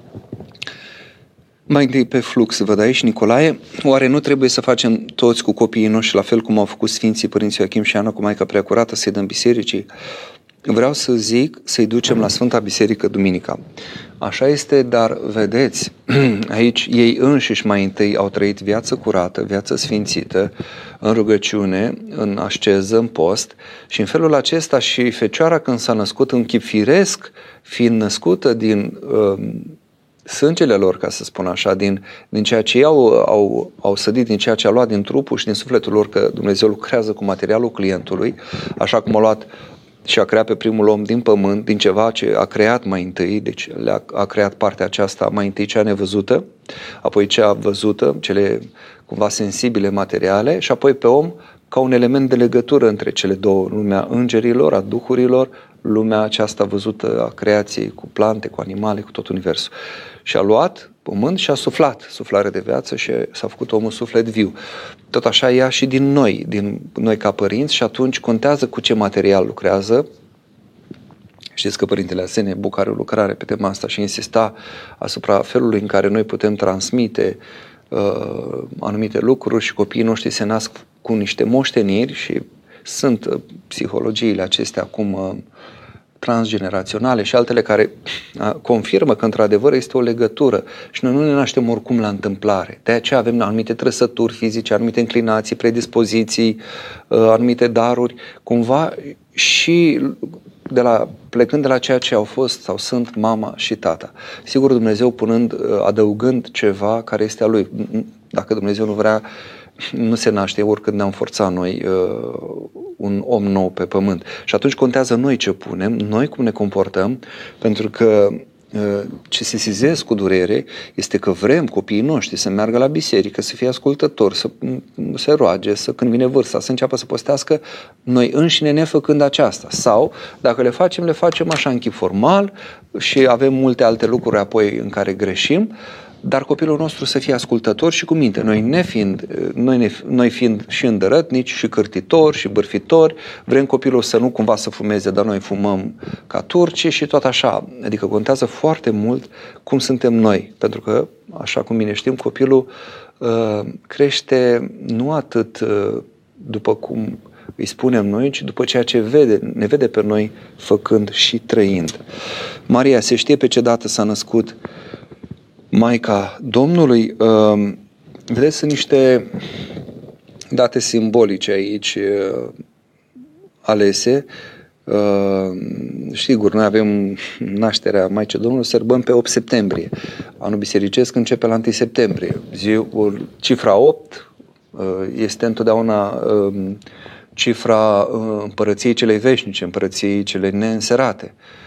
Speaker 1: Mai întâi pe flux, văd aici, Nicolae, oare nu trebuie să facem toți cu copiii noștri, la fel cum au făcut Sfinții Părinții Joachim și Ana cu Maica Preacurată, să-i dăm bisericii? Vreau să zic să-i ducem la Sfânta Biserică Duminica. Așa este, dar vedeți, aici ei înșiși mai întâi au trăit viață curată, viață sfințită, în rugăciune, în asceză, în post și în felul acesta și Fecioara când s-a născut în chip firesc, fiind născută din uh, sângele lor, ca să spun așa, din, din ceea ce ei au, au, au sădit, din ceea ce a luat din trupul și din sufletul lor, că Dumnezeu lucrează cu materialul clientului, așa cum a luat și a creat pe primul om din pământ, din ceva ce a creat mai întâi, deci a a creat partea aceasta mai întâi cea nevăzută, apoi cea văzută, cele cumva sensibile materiale și apoi pe om ca un element de legătură între cele două, lumea îngerilor, a duhurilor, lumea aceasta văzută a creației cu plante, cu animale, cu tot universul și a luat pământ și a suflat suflare de viață și s-a făcut omul suflet viu. Tot așa ia și din noi, din noi ca părinți și atunci contează cu ce material lucrează. Știți că Părintele Asene Bucare o lucrare pe tema asta și insista asupra felului în care noi putem transmite uh, anumite lucruri și copiii noștri se nasc cu niște moșteniri și sunt uh, psihologiile acestea acum uh, transgeneraționale și altele care confirmă că într-adevăr este o legătură și noi nu ne naștem oricum la întâmplare. De aceea avem anumite trăsături fizice, anumite înclinații, predispoziții, anumite daruri, cumva și de la, plecând de la ceea ce au fost sau sunt mama și tata. Sigur, Dumnezeu punând, adăugând ceva care este a Lui. Dacă Dumnezeu nu vrea, nu se naște oricând ne-am forțat noi uh, un om nou pe pământ. Și atunci contează noi ce punem, noi cum ne comportăm, pentru că Uh, ce se sizez cu durere este că vrem copiii noștri să meargă la biserică, să fie ascultători, să se roage, să când vine vârsta, să înceapă să postească noi înșine nefăcând aceasta. Sau, dacă le facem, le facem așa în chip formal și avem multe alte lucruri apoi în care greșim, dar copilul nostru să fie ascultător și cu minte. Noi, ne fiind, noi, ne, noi fiind și îndărătnici, și cârtitori, și bârfitori, vrem copilul să nu cumva să fumeze, dar noi fumăm ca turci și tot așa. Adică contează foarte mult cum suntem noi, pentru că, așa cum bine știm, copilul uh, crește nu atât uh, după cum îi spunem noi, ci după ceea ce vede, ne vede pe noi făcând și trăind. Maria se știe pe ce dată s-a născut uh, Maica Domnului, um, vedeți, sunt niște date simbolice aici uh, alese. Uh, sigur, noi avem nașterea Maicii Domnului, sărbăm pe 8 septembrie. Anul bisericesc începe la 1 septembrie. Ziul, cifra 8 uh, este întotdeauna um, cifra împărăției celei veșnice, împărăției celei neînserate. Uh,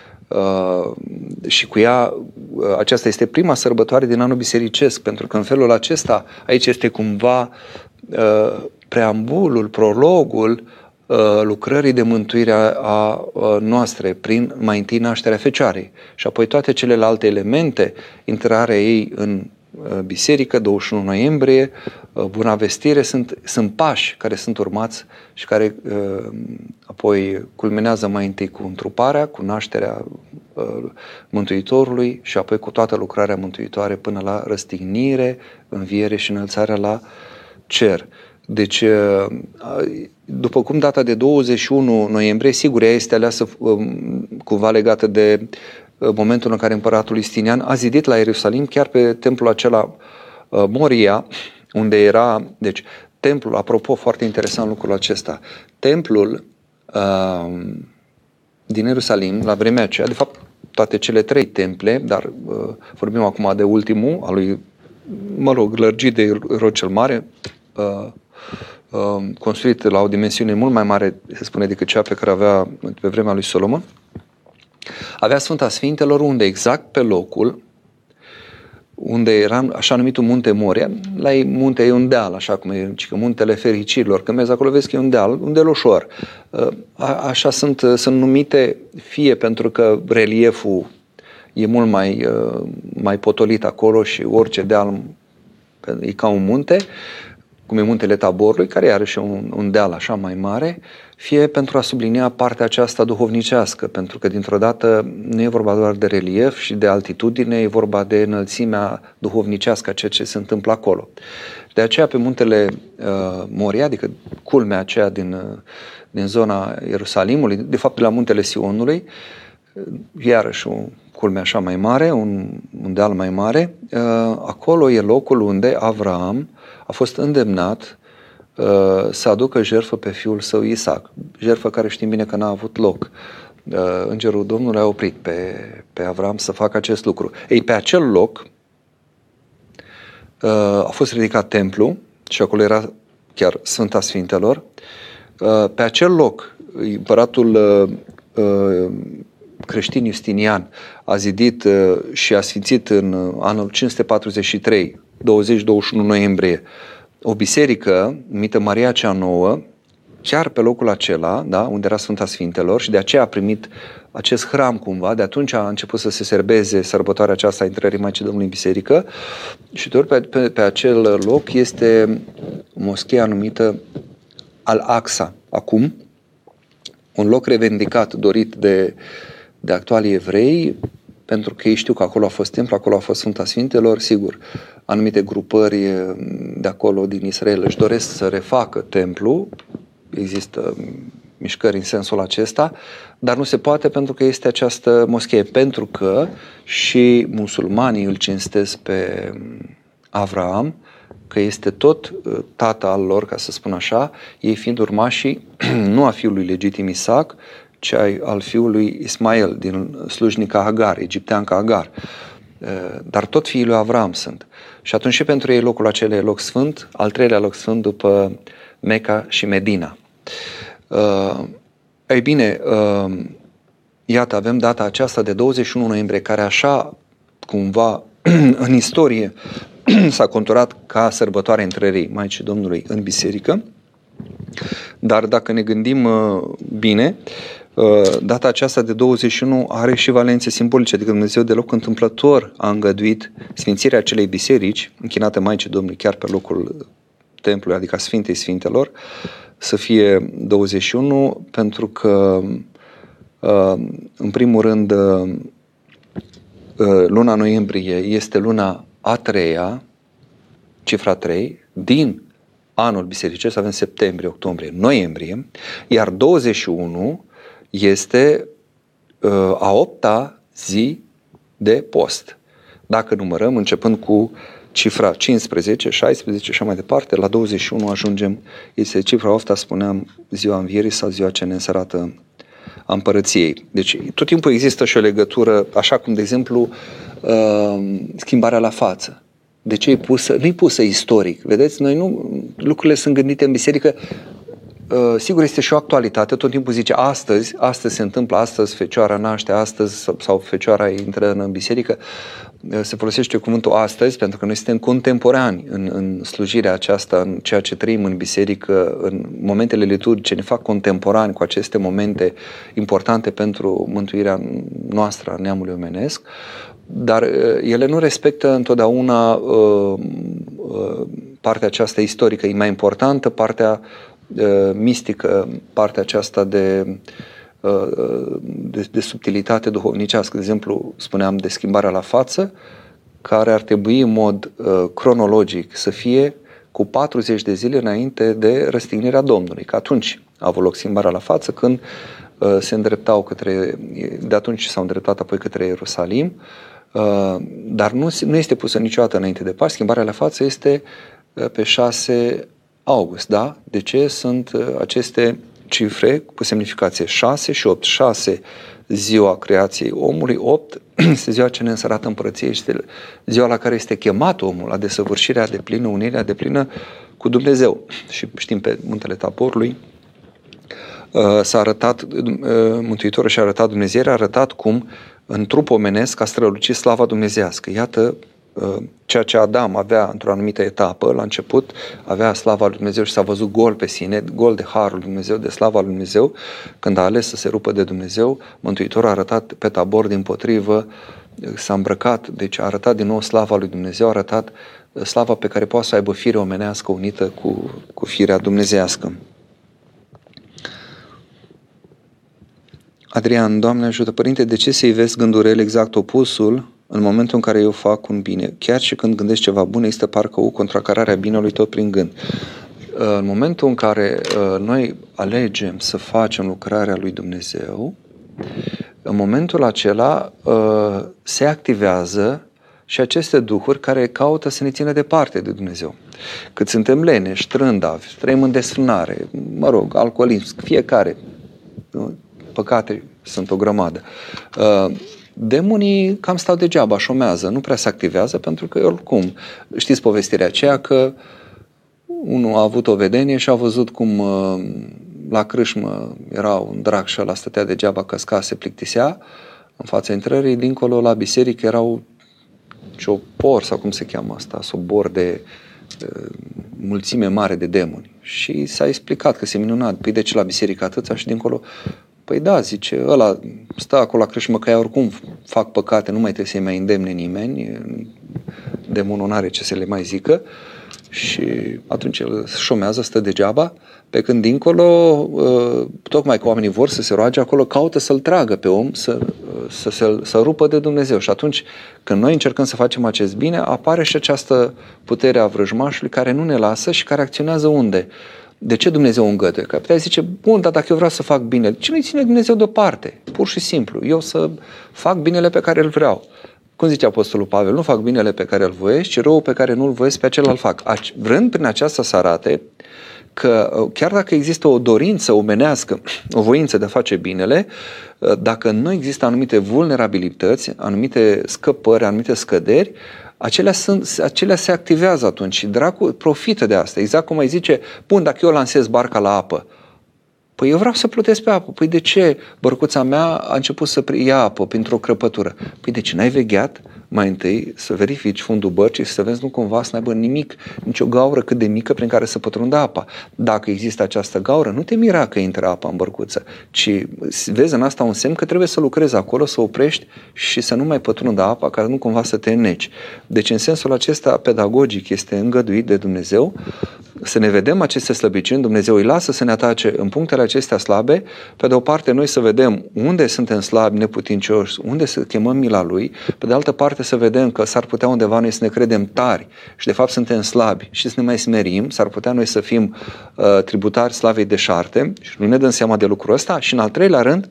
Speaker 1: și cu ea, uh, aceasta este prima sărbătoare din anul bisericesc, pentru că în felul acesta, aici este cumva uh, preambulul, prologul lucrării de mântuire a noastre prin mai întâi nașterea Fecioarei. Și apoi toate celelalte elemente, intrarea ei în biserică, 21 noiembrie, Buna Vestire, sunt, sunt pași care sunt urmați și care apoi culminează mai întâi cu întruparea, cu nașterea Mântuitorului și apoi cu toată lucrarea mântuitoare până la răstignire, înviere și înălțarea la cer. Deci, după cum data de 21 noiembrie, sigur, ea este aleasă cumva legată de momentul în care împăratul Istinian a zidit la Ierusalim, chiar pe templul acela Moria, unde era, deci, templul, apropo, foarte interesant lucrul acesta, templul uh, din Ierusalim, la vremea aceea, de fapt, toate cele trei temple, dar uh, vorbim acum de ultimul, al lui, mă rog, lărgit de Rod cel Mare, uh, uh, construit la o dimensiune mult mai mare, se spune, decât cea pe care avea pe vremea lui Solomon, avea Sfânta Sfintelor unde exact pe locul unde era așa numitul munte Moria, la ei munte e un deal, așa cum e că muntele fericirilor, când mergi acolo vezi că e un deal, un deal ușor. Uh, a, așa sunt, uh, sunt numite fie pentru că relieful e mult mai, uh, mai potolit acolo și orice deal e ca un munte, cum e muntele Taborului, care are și un, un deal așa mai mare, fie pentru a sublinia partea aceasta duhovnicească, pentru că dintr-o dată nu e vorba doar de relief și de altitudine, e vorba de înălțimea duhovnicească a ceea ce se întâmplă acolo. De aceea pe muntele uh, Moria, adică culmea aceea din, uh, din zona Ierusalimului, de fapt de la muntele Sionului, uh, iarăși o culme așa mai mare, un, un deal mai mare, uh, acolo e locul unde Avram a fost îndemnat uh, să aducă jertfă pe fiul său Isaac, jertfă care știm bine că n-a avut loc. Uh, Îngerul Domnului a oprit pe, pe Avram să facă acest lucru. Ei, pe acel loc uh, a fost ridicat templu și acolo era chiar Sfânta Sfintelor. Uh, pe acel loc, împăratul uh, uh, creștin Justinian a zidit uh, și a sfințit în uh, anul 543 20-21 noiembrie, o biserică numită Maria cea Nouă, chiar pe locul acela, da, unde era Sfânta Sfintelor și de aceea a primit acest hram cumva, de atunci a început să se serbeze sărbătoarea aceasta a intrării Maicii Domnului în biserică. Și tot pe, pe, pe acel loc este moschea numită Al-Aqsa, acum, un loc revendicat, dorit de, de actualii evrei, pentru că ei știu că acolo a fost templu, acolo a fost Sfânta Sfintelor, sigur, anumite grupări de acolo din Israel își doresc să refacă templu, există mișcări în sensul acesta, dar nu se poate pentru că este această moschee, pentru că și musulmanii îl cinstesc pe Avraam, că este tot uh, tata al lor, ca să spun așa, ei fiind urmașii nu a fiului legitim Isaac, ci al fiului Ismael din slujnica Hagar, egipteanca Hagar. Uh, dar tot fiii lui Avram sunt. Și atunci și pentru ei locul acela e loc sfânt, al treilea loc sfânt după Meca și Medina. Uh, ei bine, uh, iată, avem data aceasta de 21 noiembrie, care așa, cumva, în istorie, s-a conturat ca sărbătoare întrerei Maicii Domnului în biserică. Dar dacă ne gândim uh, bine, uh, data aceasta de 21 are și valențe simbolice, adică Dumnezeu deloc întâmplător a îngăduit sfințirea acelei biserici, închinate Maicii Domnului chiar pe locul templului, adică a Sfintei Sfintelor, să fie 21, pentru că, uh, în primul rând, luna noiembrie este luna a treia, cifra 3, din anul bisericesc avem septembrie, octombrie, noiembrie, iar 21 este uh, a opta zi de post. Dacă numărăm, începând cu cifra 15, 16 și așa mai departe, la 21 ajungem, este cifra ofta, spuneam, ziua învierii sau ziua ce ne însărată a împărăției. Deci tot timpul există și o legătură, așa cum, de exemplu, uh, schimbarea la față. De ce e pusă? Nu e pusă istoric. Vedeți, noi nu, lucrurile sunt gândite în biserică Uh, sigur, este și o actualitate, tot timpul zice astăzi, astăzi se întâmplă, astăzi fecioara naște, astăzi sau fecioara intră în biserică. Uh, se folosește cuvântul astăzi pentru că noi suntem contemporani în, în slujirea aceasta, în ceea ce trăim în biserică, în momentele liturgice, ne fac contemporani cu aceste momente importante pentru mântuirea noastră a neamului omenesc dar uh, ele nu respectă întotdeauna uh, uh, partea aceasta istorică. E mai importantă partea uh, mistică, partea aceasta de, uh, de, de subtilitate duhovnicească. De exemplu, spuneam de schimbarea la față, care ar trebui în mod uh, cronologic să fie cu 40 de zile înainte de răstignirea Domnului, că atunci a avut loc schimbarea la față, când uh, se îndreptau către, de atunci s-au îndreptat apoi către Ierusalim, uh, Uh, dar nu, nu este pusă niciodată înainte de Paști. Schimbarea la față este uh, pe 6 august, da? De ce sunt uh, aceste cifre cu semnificație 6 și 8? 6 ziua creației omului, 8 este ziua ce ne însărată împărăție, este ziua la care este chemat omul, la desăvârșirea de plină, unirea de plină cu Dumnezeu. Și știm pe muntele Taborului, s-a arătat, Mântuitorul și-a arătat Dumnezeu, a arătat cum în trup omenesc a strălucit slava dumnezească. Iată uh, ceea ce Adam avea într-o anumită etapă, la început, avea slava lui Dumnezeu și s-a văzut gol pe sine, gol de harul lui Dumnezeu, de slava lui Dumnezeu, când a ales să se rupă de Dumnezeu, Mântuitorul a arătat pe tabor din potrivă, s-a îmbrăcat, deci a arătat din nou slava lui Dumnezeu, a arătat uh, slava pe care poate să aibă fire omenească unită cu, cu firea dumnezească. Adrian, Doamne ajută, Părinte, de ce să-i vezi gândurile exact opusul în momentul în care eu fac un bine? Chiar și când gândesc ceva bun, este parcă o contracarare a binelui tot prin gând. Uh, în momentul în care uh, noi alegem să facem lucrarea lui Dumnezeu, în momentul acela uh, se activează și aceste duhuri care caută să ne țină departe de Dumnezeu. Cât suntem leneși, trândavi, trăim în desfrânare, mă rog, alcoolism, fiecare, păcate sunt o grămadă. Uh, demonii cam stau degeaba, șomează, nu prea se activează pentru că oricum, știți povestirea aceea că unul a avut o vedenie și a văzut cum uh, la crâșmă era un drac și ăla stătea degeaba, căsca, se plictisea în fața intrării, dincolo la biserică erau ciopor sau cum se cheamă asta, sobor de uh, mulțime mare de demoni. Și s-a explicat că se minunat, păi de ce la biserică atâția și dincolo Păi da, zice, ăla stă acolo la crâșmă că oricum fac păcate, nu mai trebuie să-i mai îndemne nimeni, demonul nu are ce să le mai zică și atunci el șomează, stă degeaba, pe când dincolo, ă, tocmai că oamenii vor să se roage acolo, caută să-l tragă pe om, să, să, să, să rupă de Dumnezeu. Și atunci, când noi încercăm să facem acest bine, apare și această putere a vrăjmașului care nu ne lasă și care acționează unde? De ce Dumnezeu îngăduie? Că putea zice, bun, dar dacă eu vreau să fac bine, ce nu-i ține Dumnezeu deoparte? Pur și simplu. Eu să fac binele pe care îl vreau. Cum zice Apostolul Pavel, nu fac binele pe care îl voiesc, ci rău pe care nu îl voiesc, pe acela îl fac. Vrând prin aceasta să arate că uh, chiar dacă există o dorință omenească, o voință de a face binele, uh, dacă nu există anumite vulnerabilități, anumite scăpări, anumite scăderi, acelea, sunt, acelea se activează atunci și dracul profită de asta. Exact cum ai zice, bun, dacă eu lansez barca la apă, Păi eu vreau să plutesc pe apă. Păi de ce bărcuța mea a început să ia apă printr-o crăpătură? Păi de ce n-ai vegheat mai întâi să verifici fundul bărcii și să vezi nu cumva să n-aibă nimic, nicio gaură cât de mică prin care să pătrundă apa. Dacă există această gaură, nu te mira că intră apa în bărcuță, ci vezi în asta un semn că trebuie să lucrezi acolo, să oprești și să nu mai pătrundă apa ca nu cumva să te înneci. Deci în sensul acesta pedagogic este îngăduit de Dumnezeu să ne vedem aceste slăbiciuni, Dumnezeu îi lasă să ne atace în punctele acestea slabe, pe de o parte noi să vedem unde suntem slabi, neputincioși, unde să chemăm mila Lui, pe de altă parte să vedem că s-ar putea undeva noi să ne credem tari și de fapt suntem slabi și să ne mai smerim, s-ar putea noi să fim uh, tributari slavei de șarte și nu ne dăm seama de lucrul ăsta și în al treilea rând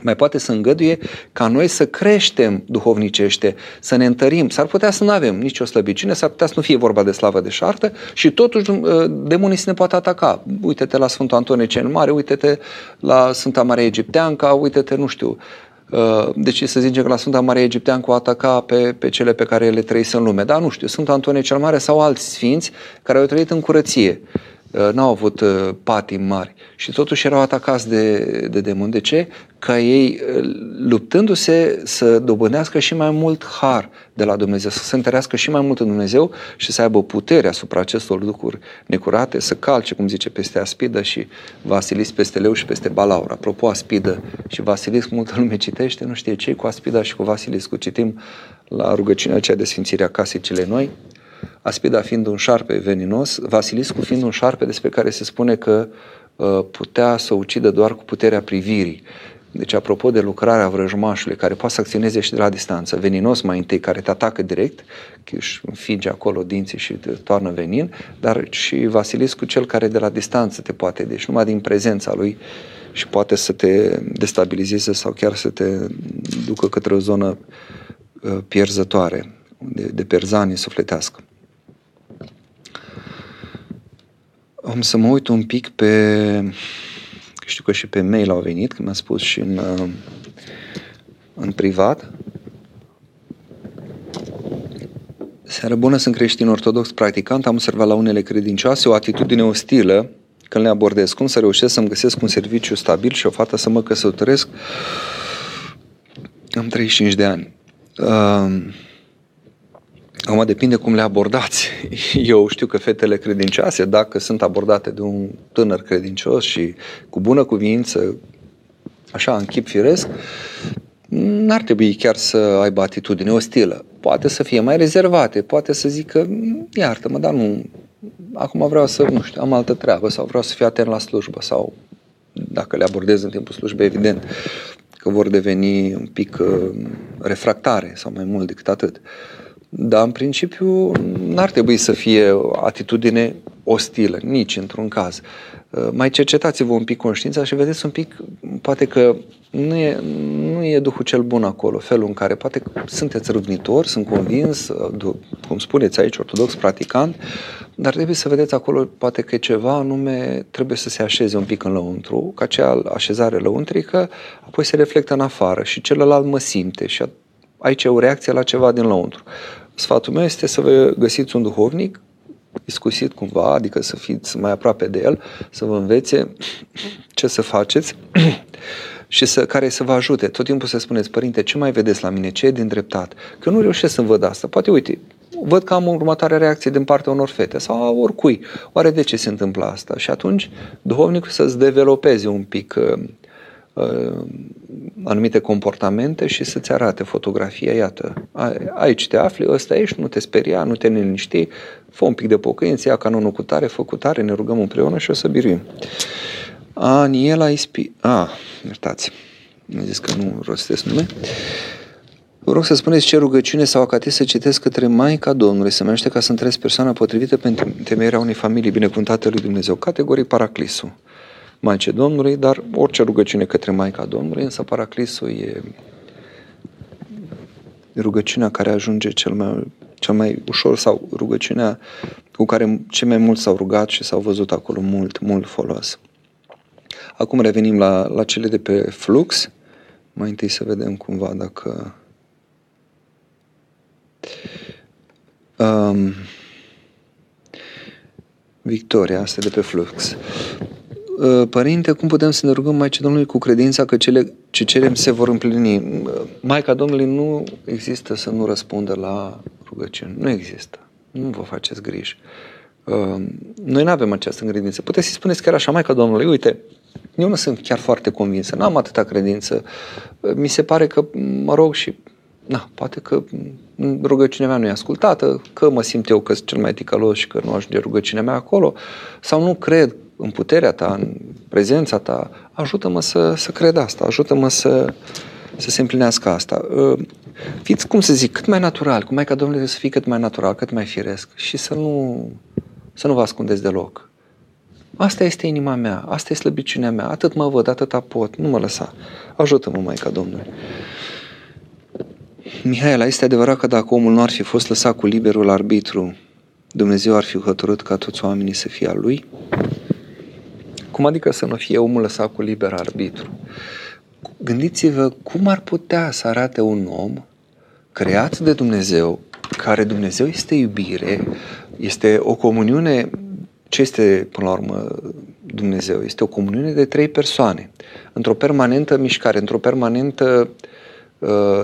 Speaker 1: mai poate să îngăduie ca noi să creștem duhovnicește, să ne întărim. S-ar putea să nu avem nicio slăbiciune, s-ar putea să nu fie vorba de slavă de șartă și totuși uh, demonii se ne poate ataca. Uite-te la Sfântul Antonie cel Mare, uite-te la Sfânta Maria Egipteanca, uite-te, nu știu, uh, deci să zicem că la Sfânta Maria Egipteancă o ataca pe, pe cele pe care le trăise în lume. Da, nu știu, Sfântul Antonie cel Mare sau alți sfinți care au trăit în curăție. Uh, n-au avut uh, patim mari și totuși erau atacați de, de demoni. De ce? Ca ei, uh, luptându-se, să dobândească și mai mult har de la Dumnezeu, să se întărească și mai mult în Dumnezeu și să aibă putere asupra acestor lucruri necurate, să calce, cum zice, peste aspidă și Vasilis peste leu și peste balaur. Apropo, aspidă și Vasilis, multă lume citește, nu știe ce cu aspida și cu Vasilis, cu citim la rugăciunea aceea de Sfințirea Casei cele noi, Aspida fiind un șarpe veninos, Vasiliscu fiind un șarpe despre care se spune că uh, putea să ucidă doar cu puterea privirii. Deci, apropo de lucrarea vrăjmașului, care poate să acționeze și de la distanță, veninos mai întâi, care te atacă direct, își înfinge acolo dinții și te toarnă venin, dar și Vasiliscu, cel care de la distanță te poate, deci numai din prezența lui și poate să te destabilizeze sau chiar să te ducă către o zonă uh, pierzătoare, de, de perzanie sufletească. Am să mă uit un pic pe... Știu că și pe mail au venit, că mi-a spus și în, uh, în privat. Seară bună, sunt creștin ortodox practicant, am observat la unele credincioase o atitudine ostilă când le abordez. Cum să reușesc să-mi găsesc un serviciu stabil și o fată să mă căsătoresc? Am 35 de ani. Uh, Acum depinde cum le abordați. Eu știu că fetele credincioase, dacă sunt abordate de un tânăr credincios și cu bună cuvință, așa, în chip firesc, n-ar trebui chiar să aibă atitudine ostilă. Poate să fie mai rezervate, poate să zică, iartă-mă, dar nu, acum vreau să, nu știu, am altă treabă sau vreau să fiu atent la slujbă sau dacă le abordez în timpul slujbei, evident că vor deveni un pic uh, refractare sau mai mult decât atât. Uh, dar, în principiu, n-ar trebui să fie o atitudine ostilă, nici într-un caz. Uh, mai cercetați-vă un pic conștiința și vedeți un pic, poate că nu e, nu e Duhul cel bun acolo, felul în care poate sunteți râvnitori, sunt convins, uh, cum spuneți aici, ortodox, practicant, dar trebuie să vedeți acolo, poate că ceva anume trebuie să se așeze un pic în lăuntru, ca acea așezare lăuntrică, apoi se reflectă în afară și celălalt mă simte și aici e o reacție la ceva din lăuntru. Sfatul meu este să vă găsiți un duhovnic iscusit cumva, adică să fiți mai aproape de el, să vă învețe ce să faceți și să, care să vă ajute. Tot timpul să spuneți, părinte, ce mai vedeți la mine? Ce e din dreptat? Că nu reușesc să văd asta. Poate, uite, văd că am următoarea reacție din partea unor fete sau a oricui. Oare de ce se întâmplă asta? Și atunci, duhovnicul să-ți developeze un pic uh, uh, anumite comportamente și să-ți arate fotografia, iată, aici te afli, ăsta ești, nu te speria, nu te neliniști, fă un pic de pocăință, ia canonul cu tare, fă cu tare, ne rugăm împreună și o să biruim. Aniela Ispi... A, iertați, mi zis că nu rostesc nume. Vă rog să spuneți ce rugăciune sau acate să citesc către Maica Domnului, să mă ca să întrezi persoana potrivită pentru temerea unei familii binecuvântate lui Dumnezeu. Categorii Paraclisul. Maicii Domnului, dar orice rugăciune către Maica Domnului, însă Paraclisul e rugăciunea care ajunge cel mai, cel mai ușor sau rugăciunea cu care cei mai mulți s-au rugat și s-au văzut acolo mult, mult folos. Acum revenim la, la cele de pe flux. Mai întâi să vedem cumva dacă... Um, Victoria, asta de pe flux. Uh, Părinte, cum putem să ne rugăm Maicii Domnului cu credința că cele ce cerem se vor împlini? Maica Domnului nu există să nu răspundă la rugăciuni. Nu există. Nu vă faceți griji. Uh, noi nu avem această credință. Puteți să-i spuneți chiar așa, Maica Domnului, uite, eu nu sunt chiar foarte convinsă, n-am atâta credință. Mi se pare că mă rog și na, poate că rugăciunea mea nu e ascultată, că mă simt eu că sunt cel mai ticălos și că nu ajunge rugăciunea mea acolo, sau nu cred în puterea ta, în prezența ta, ajută-mă să, să cred asta, ajută-mă să, să se împlinească asta. Ă, fiți, cum să zic, cât mai natural, cum mai ca Domnule să fie cât mai natural, cât mai firesc și să nu, să nu vă ascundeți deloc. Asta este inima mea, asta e slăbiciunea mea, atât mă văd, atâta pot, nu mă lăsa. Ajută-mă, Maica Domnului. Mihaela, este adevărat că dacă omul nu ar fi fost lăsat cu liberul arbitru, Dumnezeu ar fi hotărât ca toți oamenii să fie al lui? Cum adică să nu fie omul lăsat cu liber arbitru? Gândiți-vă cum ar putea să arate un om creat de Dumnezeu, care Dumnezeu este iubire, este o comuniune, ce este până la urmă Dumnezeu? Este o comuniune de trei persoane, într-o permanentă mișcare, într-o permanentă uh, Uh,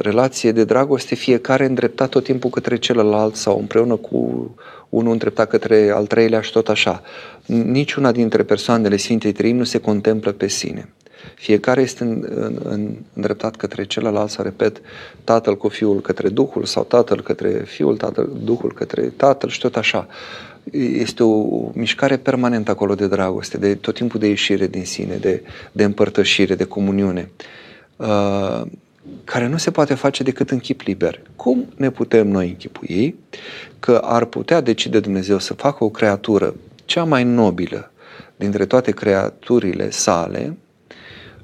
Speaker 1: relație de dragoste, fiecare îndreptat tot timpul către celălalt sau împreună cu unul îndreptat către al treilea și tot așa. Niciuna dintre persoanele Sfintei Trăim nu se contemplă pe sine. Fiecare este în, în, în, îndreptat către celălalt, să repet, tatăl cu fiul către Duhul sau tatăl către fiul, tatăl, Duhul către tatăl și tot așa. Este o mișcare permanentă acolo de dragoste, de tot timpul de ieșire din sine, de, de împărtășire, de comuniune. Uh, care nu se poate face decât în chip liber. Cum ne putem noi închipui că ar putea decide Dumnezeu să facă o creatură cea mai nobilă dintre toate creaturile sale,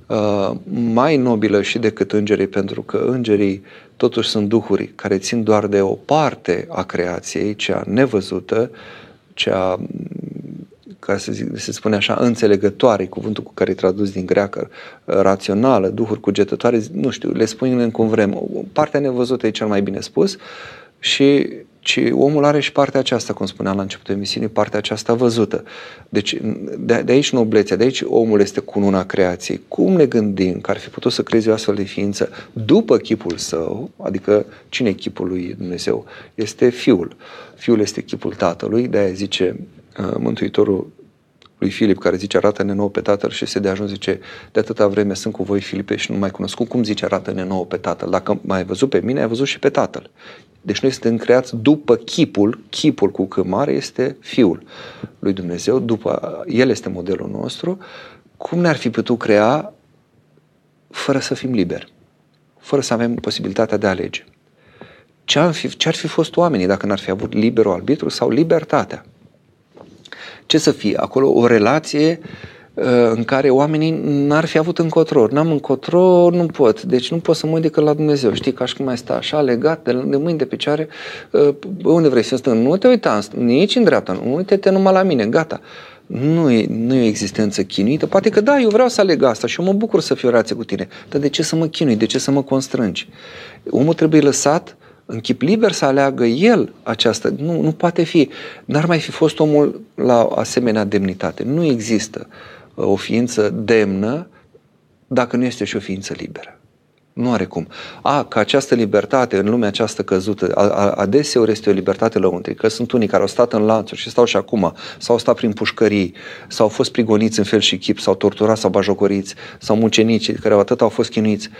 Speaker 1: uh, mai nobilă și decât îngerii, pentru că îngerii totuși sunt duhuri care țin doar de o parte a creației, cea nevăzută, cea ca să zic, se spune așa, înțelegătoare, cuvântul cu care e tradus din greacă, rațională, duhuri cugetătoare, nu știu, le spun cum vrem. Partea nevăzută e cel mai bine spus și ci omul are și partea aceasta, cum spuneam la începutul emisiunii, partea aceasta văzută. Deci de, de aici noblețea, de aici omul este cununa creației. Cum ne gândim că ar fi putut să creeze o astfel de ființă după chipul său, adică cine e chipul lui Dumnezeu? Este Fiul. Fiul este chipul Tatălui, de-aia zice uh, Mântuitorul lui Filip, care zice arată-ne nouă pe Tatăl și se de ajuns zice de atâta vreme sunt cu voi Filipe și nu mai cunosc. Cum zice arată-ne nouă pe Tatăl? Dacă mai ai văzut pe mine, ai văzut și pe Tatăl. Deci noi suntem creați după chipul, chipul cu C mare este Fiul lui Dumnezeu, după El este modelul nostru. Cum ne-ar fi putut crea fără să fim liberi? Fără să avem posibilitatea de a alege? Ce-ar fi, ce-ar fi fost oamenii dacă n-ar fi avut liberul arbitru sau libertatea? Ce să fie acolo? O relație uh, în care oamenii n-ar fi avut încotro. N-am încotro, nu pot. Deci nu pot să mă uit decât la Dumnezeu. Știi, ca și cum mai sta așa, legat de, de mâini, de picioare. Uh, unde vrei să stâng? Nu te uita nici în dreapta. Nu uite-te numai la mine. Gata. Nu e, nu e o existență chinuită. Poate că da, eu vreau să aleg asta și eu mă bucur să fiu rație cu tine. Dar de ce să mă chinui? De ce să mă constrângi? Omul trebuie lăsat în chip liber să aleagă el această. Nu, nu poate fi. N-ar mai fi fost omul la asemenea demnitate. Nu există uh, o ființă demnă dacă nu este și o ființă liberă. Nu are cum. A, că această libertate în lumea aceasta căzută, adeseori este o libertate lăuntrică. Sunt unii care au stat în lanțuri și stau și acum, sau au stat prin pușcării, sau au fost prigoniți în fel și chip, sau torturați, sau bajocoriți, sau mucenici care atât au fost chinuiți.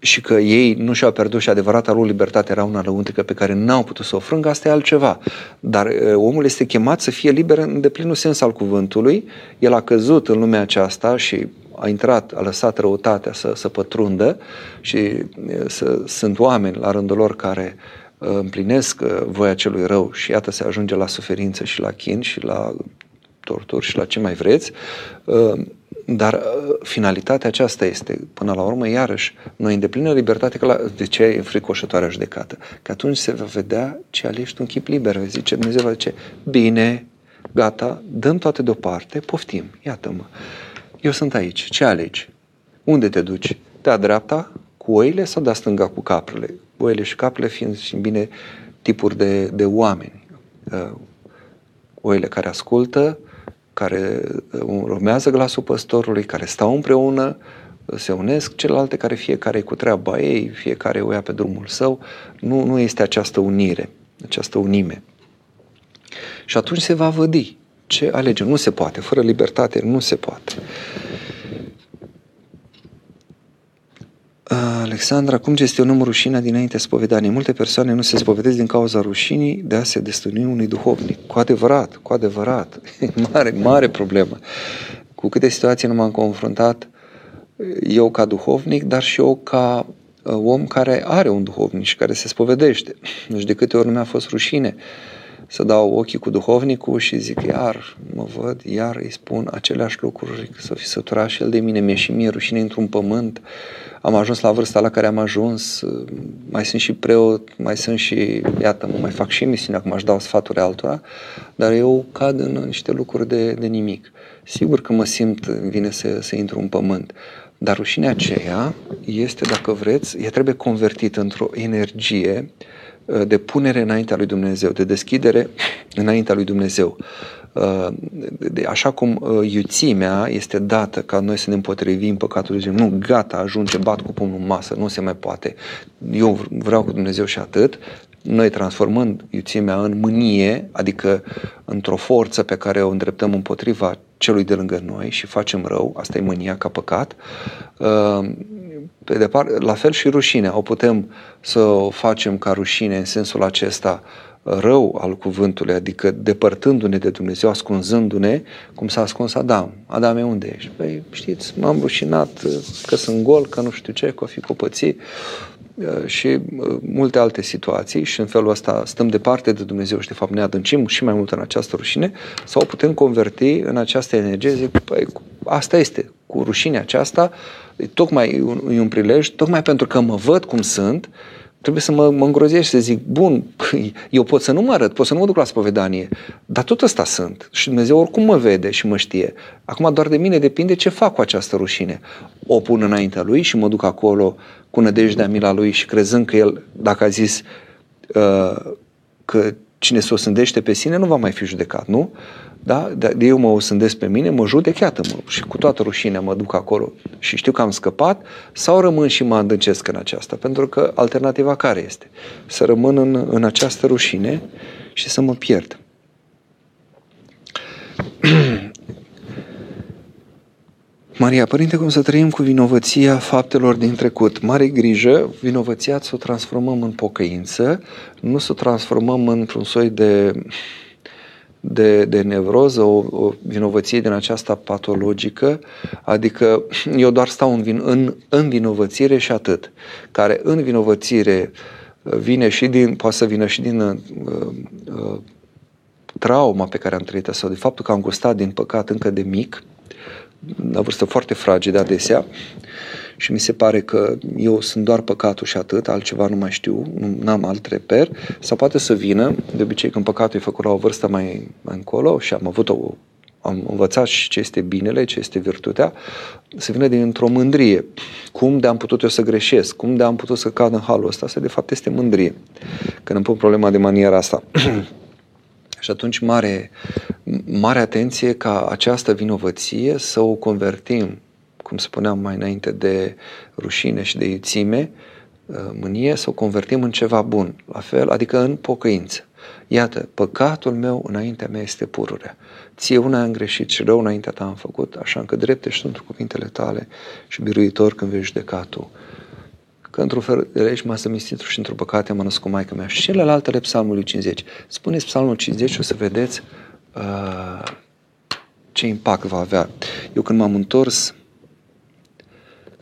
Speaker 1: Uh, și că ei nu și-au pierdut și adevărata lor libertate era una lăuntrică pe care n-au putut să o frângă, asta e altceva. Dar uh, omul este chemat să fie liber în deplinul sens al cuvântului. El a căzut în lumea aceasta și a intrat, a lăsat răutatea să, să pătrundă și uh, să, sunt oameni la rândul lor care uh, împlinesc voia celui rău și iată se ajunge la suferință și la chin și la torturi și la ce mai vreți. Dar uh, finalitatea aceasta este, până la urmă, iarăși, noi îndeplină libertate, că la, de ce e fricoșătoarea judecată? Că atunci se va vedea ce alegi tu în chip liber. Zice, Dumnezeu va zice, bine, gata, dăm toate deoparte, poftim, iată-mă. Eu sunt aici, ce alegi? Unde te duci? De-a dreapta cu oile sau de-a stânga cu caprele? Oile și caprele fiind și bine tipuri de, de oameni. Uh, oile care ascultă, care uh, urmează glasul păstorului, care stau împreună, se unesc, celelalte care fiecare e cu treaba ei, fiecare o ia pe drumul său. Nu, nu este această unire, această unime. Și atunci se va vădi ce alege. Nu se poate. Fără libertate nu se poate. Alexandra, cum gestionăm rușinea dinainte spovedanii? Multe persoane nu se spovedesc din cauza rușinii de a se destănui unui duhovnic. Cu adevărat, cu adevărat. mare, mare problemă. Cu câte situații nu m-am confruntat eu ca duhovnic, dar și eu ca uh, om care are un duhovnic și care se spovedește. Deci de câte ori nu mi-a fost rușine să dau ochii cu duhovnicul și zic, iar mă văd, iar îi spun aceleași lucruri, să fi săturat și el de mine, mi-e și mie rușine într-un pământ, am ajuns la vârsta la care am ajuns, mai sunt și preot, mai sunt și, iată, mă mai fac și emisiune, acum aș dau sfaturi altora, dar eu cad în niște lucruri de, de nimic. Sigur că mă simt, vine să, să intru în pământ, dar rușinea aceea este, dacă vreți, ea trebuie convertită într-o energie uh, de punere înaintea lui Dumnezeu, de deschidere înaintea lui Dumnezeu. Uh, de, așa cum uh, iuțimea este dată ca noi să ne împotrivim păcatul lui Dumnezeu. Nu, gata, ajunge, bat cu pumnul în masă, nu se mai poate. Eu vreau cu Dumnezeu și atât. Noi transformând iuțimea în mânie, adică într-o forță pe care o îndreptăm împotriva celui de lângă noi și facem rău, asta e mânia ca păcat, uh, pe departe, la fel și rușinea, o putem să o facem ca rușine în sensul acesta rău al cuvântului, adică depărtându-ne de Dumnezeu, ascunzându-ne, cum s-a ascuns Adam. Adam e unde ești? Păi știți, m-am rușinat uh, că sunt gol, că nu știu ce, că o fi copățit uh, și uh, multe alte situații și în felul ăsta stăm departe de Dumnezeu și de fapt ne adâncim și mai mult în această rușine sau putem converti în această energie, zic, păi asta este, cu rușinea aceasta, tocmai e un, e un prilej, tocmai pentru că mă văd cum sunt, trebuie să mă, mă îngrozesc și să zic, bun, eu pot să nu mă arăt, pot să nu mă duc la spovedanie, dar tot ăsta sunt și Dumnezeu oricum mă vede și mă știe. Acum doar de mine depinde ce fac cu această rușine. O pun înaintea Lui și mă duc acolo cu nădejdea mila Lui și crezând că El, dacă a zis uh, că cine se osândește pe sine nu va mai fi judecat, nu? Da? De eu mă osândesc pe mine, mă judec, iată-mă, și cu toată rușinea mă duc acolo și știu că am scăpat, sau rămân și mă adâncesc în aceasta? Pentru că alternativa care este? Să rămân în, în această rușine și să mă pierd. Maria, Părinte, cum să trăim cu vinovăția faptelor din trecut? Mare grijă, vinovăția să o transformăm în pocăință, nu să o transformăm într-un soi de de, de nevroză, o, o vinovăție din aceasta patologică, adică eu doar stau în, vin, în, în vinovățire și atât, care în vinovățire vine și din, poate să vină și din uh, uh, trauma pe care am trăit-o sau de faptul că am gustat din păcat încă de mic, la vârstă foarte fragedă adesea, și mi se pare că eu sunt doar păcatul și atât, altceva nu mai știu, nu am alt reper, sau poate să vină, de obicei când păcatul e făcut la o vârstă mai, mai încolo și am avut o am învățat și ce este binele, ce este virtutea, să vină dintr-o mândrie. Cum de am putut eu să greșesc? Cum de am putut să cad în halul ăsta? Asta de fapt este mândrie. Când îmi pun problema de maniera asta. și atunci mare, mare atenție ca această vinovăție să o convertim cum spuneam mai înainte, de rușine și de iuțime, uh, mânie, să o convertim în ceva bun, la fel, adică în pocăință. Iată, păcatul meu înaintea mea este pururea. Ție una am greșit și rău înaintea ta am făcut, așa încât drepte sunt cuvintele tale și biruitor când vei judeca tu. Că într-un fel de legi m-a zămistit și într-o păcate m-a născut Maica mea. Și celelalte psalmului 50. Spuneți psalmul 50 o să vedeți uh, ce impact va avea. Eu când m-am întors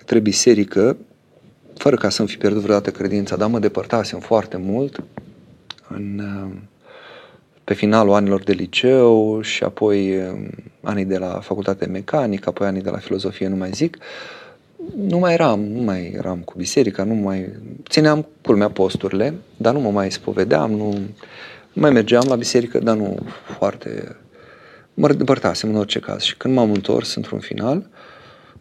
Speaker 1: către biserică, fără ca să-mi fi pierdut vreodată credința, dar mă depărtasem foarte mult în, pe finalul anilor de liceu și apoi um, anii de la facultate mecanică, apoi anii de la filozofie, nu mai zic, nu mai eram, nu mai eram cu biserica, nu mai... Țineam culmea posturile, dar nu mă mai spovedeam, nu, nu mai mergeam la biserică, dar nu foarte... Mă depărtasem în orice caz. Și când m-am întors într-un final,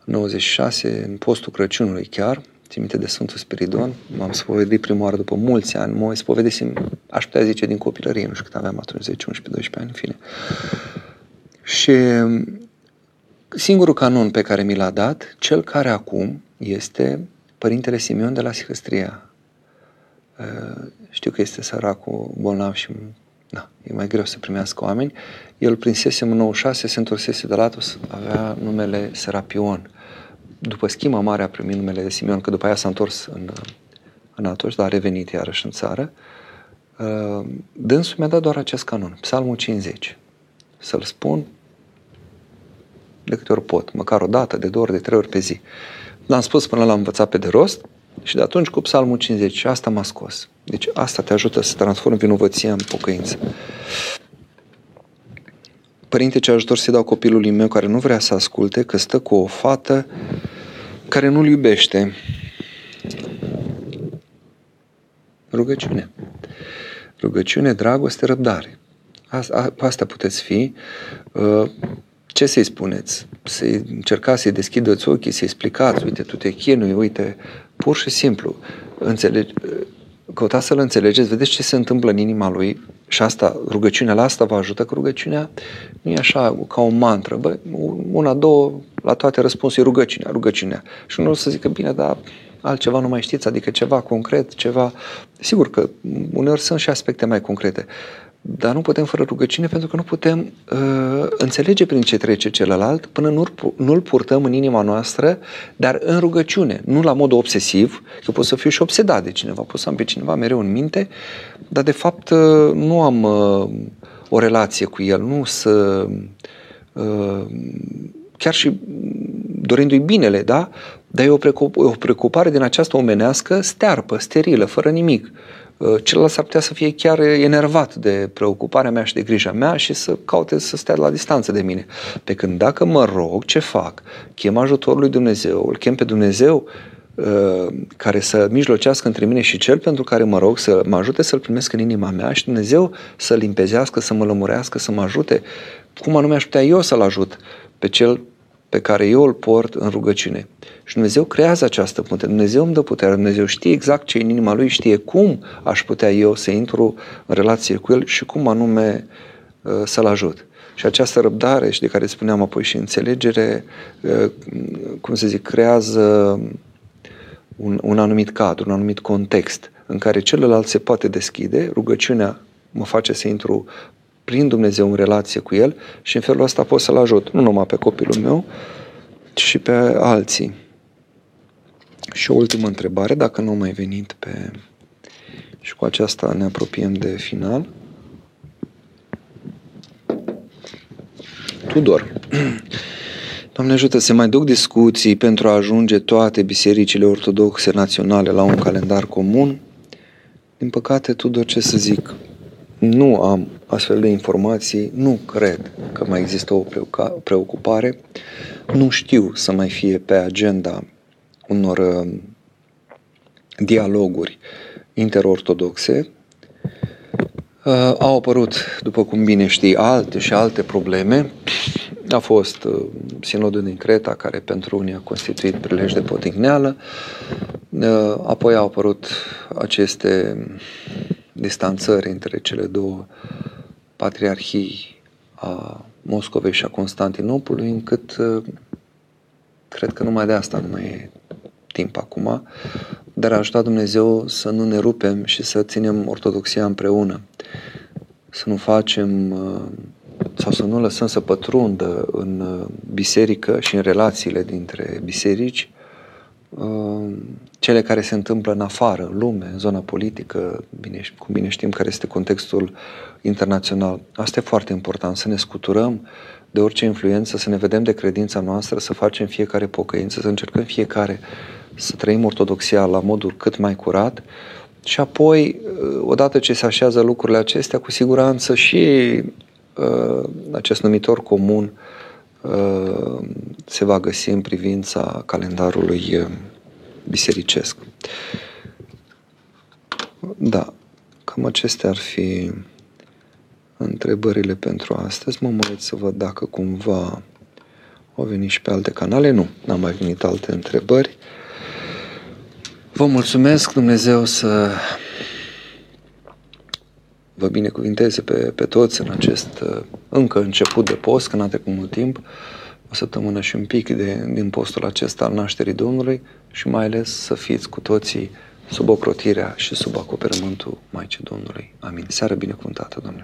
Speaker 1: 96, în postul Crăciunului chiar, țin minte de Sfântul Spiridon, m-am spovedit prima oară după mulți ani, mă spovedisem, aș putea zice, din copilărie, nu știu cât aveam atunci, 10, 11, 12 ani, în fine. Și singurul canon pe care mi l-a dat, cel care acum este Părintele Simeon de la Sihăstria. Uh, știu că este săracul bolnav și da, e mai greu să primească oameni. El prinsese în 96, se întorsese de la Atos, avea numele Serapion. După schima mare a primit numele de Simeon, că după aia s-a întors în, în Atos, dar a revenit iarăși în țară. Uh, dânsul mi-a dat doar acest canon, Psalmul 50. Să-l spun de câte ori pot, măcar o dată, de două ori, de trei ori pe zi. L-am spus până l-am învățat pe de rost și de atunci cu Psalmul 50 și asta m-a scos. Deci asta te ajută să transformi vinovăția în pocăință. Părinte, ce ajutor să dau copilului meu care nu vrea să asculte, că stă cu o fată care nu-l iubește. Rugăciune. Rugăciune, dragoste, răbdare. Asta puteți fi. Uh, ce să-i spuneți? Să-i încercați să-i deschideți ochii, să-i explicați, uite, tu te chinui, uite, pur și simplu, înțelegi, căutați să-l înțelegeți, vedeți ce se întâmplă în inima lui și asta, rugăciunea la asta vă ajută, că rugăciunea nu e așa ca o mantră, bă, una, două, la toate răspunsul e rugăciunea, rugăciunea. Și nu o să zică, bine, dar altceva nu mai știți, adică ceva concret, ceva... Sigur că uneori sunt și aspecte mai concrete, dar nu putem fără rugăciune pentru că nu putem uh, înțelege prin ce trece celălalt până nu, nu-l purtăm în inima noastră, dar în rugăciune, nu la mod obsesiv, că pot să fiu și obsedat de cineva, pot să am pe cineva mereu în minte, dar de fapt uh, nu am uh, o relație cu el, nu să... Uh, chiar și dorindu-i binele, da? Dar e o, o preocupare din această omenească stearpă, sterilă, fără nimic. Uh, celălalt s-ar putea să fie chiar enervat de preocuparea mea și de grija mea și să caute să stea la distanță de mine. Pe când dacă mă rog, ce fac? Chem ajutorul lui Dumnezeu, îl chem pe Dumnezeu uh, care să mijlocească între mine și cel pentru care mă rog să mă ajute să-l primesc în inima mea și Dumnezeu să limpezească, să mă lămurească, să mă ajute. Cum anume aș putea eu să-l ajut pe cel pe care eu îl port în rugăciune. Și Dumnezeu creează această punte. Dumnezeu îmi dă putere. Dumnezeu știe exact ce e în inima Lui, știe cum aș putea eu să intru în relație cu El și cum anume uh, să-L ajut. Și această răbdare, și de care spuneam apoi și înțelegere, uh, cum să zic, creează un, un anumit cadru, un anumit context în care celălalt se poate deschide, rugăciunea mă face să intru prin Dumnezeu în relație cu El și în felul ăsta pot să-L ajut, nu numai pe copilul meu, ci și pe alții. Și o ultimă întrebare, dacă nu mai venit pe... Și cu aceasta ne apropiem de final. Tudor. Doamne ajută, se mai duc discuții pentru a ajunge toate bisericile ortodoxe naționale la un calendar comun? Din păcate, Tudor, ce să zic, nu am astfel de informații, nu cred că mai există o preocupare, nu știu să mai fie pe agenda unor uh, dialoguri interortodoxe. Uh, au apărut, după cum bine știi, alte și alte probleme. A fost uh, sinodul din Creta, care pentru unii a constituit prilej de potigneală. Apoi au apărut aceste distanțări între cele două patriarhii a Moscovei și a Constantinopolului, încât uh, cred că numai de asta nu mai e timp acum, dar a ajutat Dumnezeu să nu ne rupem și să ținem ortodoxia împreună, să nu facem uh, sau să nu lăsăm să pătrundă în uh, biserică și în relațiile dintre biserici cele care se întâmplă în afară, în lume, în zona politică, bine, cum bine știm care este contextul internațional. Asta e foarte important, să ne scuturăm de orice influență, să ne vedem de credința noastră, să facem fiecare pocăință, să încercăm fiecare să trăim ortodoxia la modul cât mai curat și apoi, odată ce se așează lucrurile acestea, cu siguranță și uh, acest numitor comun uh, se va găsi în privința calendarului uh, bisericesc. Da, cam acestea ar fi întrebările pentru astăzi. Mă mă să văd dacă cumva au venit și pe alte canale. Nu, n-am mai venit alte întrebări. Vă mulțumesc, Dumnezeu să vă binecuvinteze pe, pe toți în acest uh, încă început de post, că n-a trecut mult timp, o săptămână și un pic de, din postul acesta al nașterii Domnului și mai ales să fiți cu toții sub ocrotirea și sub acoperământul Maicii Domnului. Amin. Seară binecuvântată, Doamne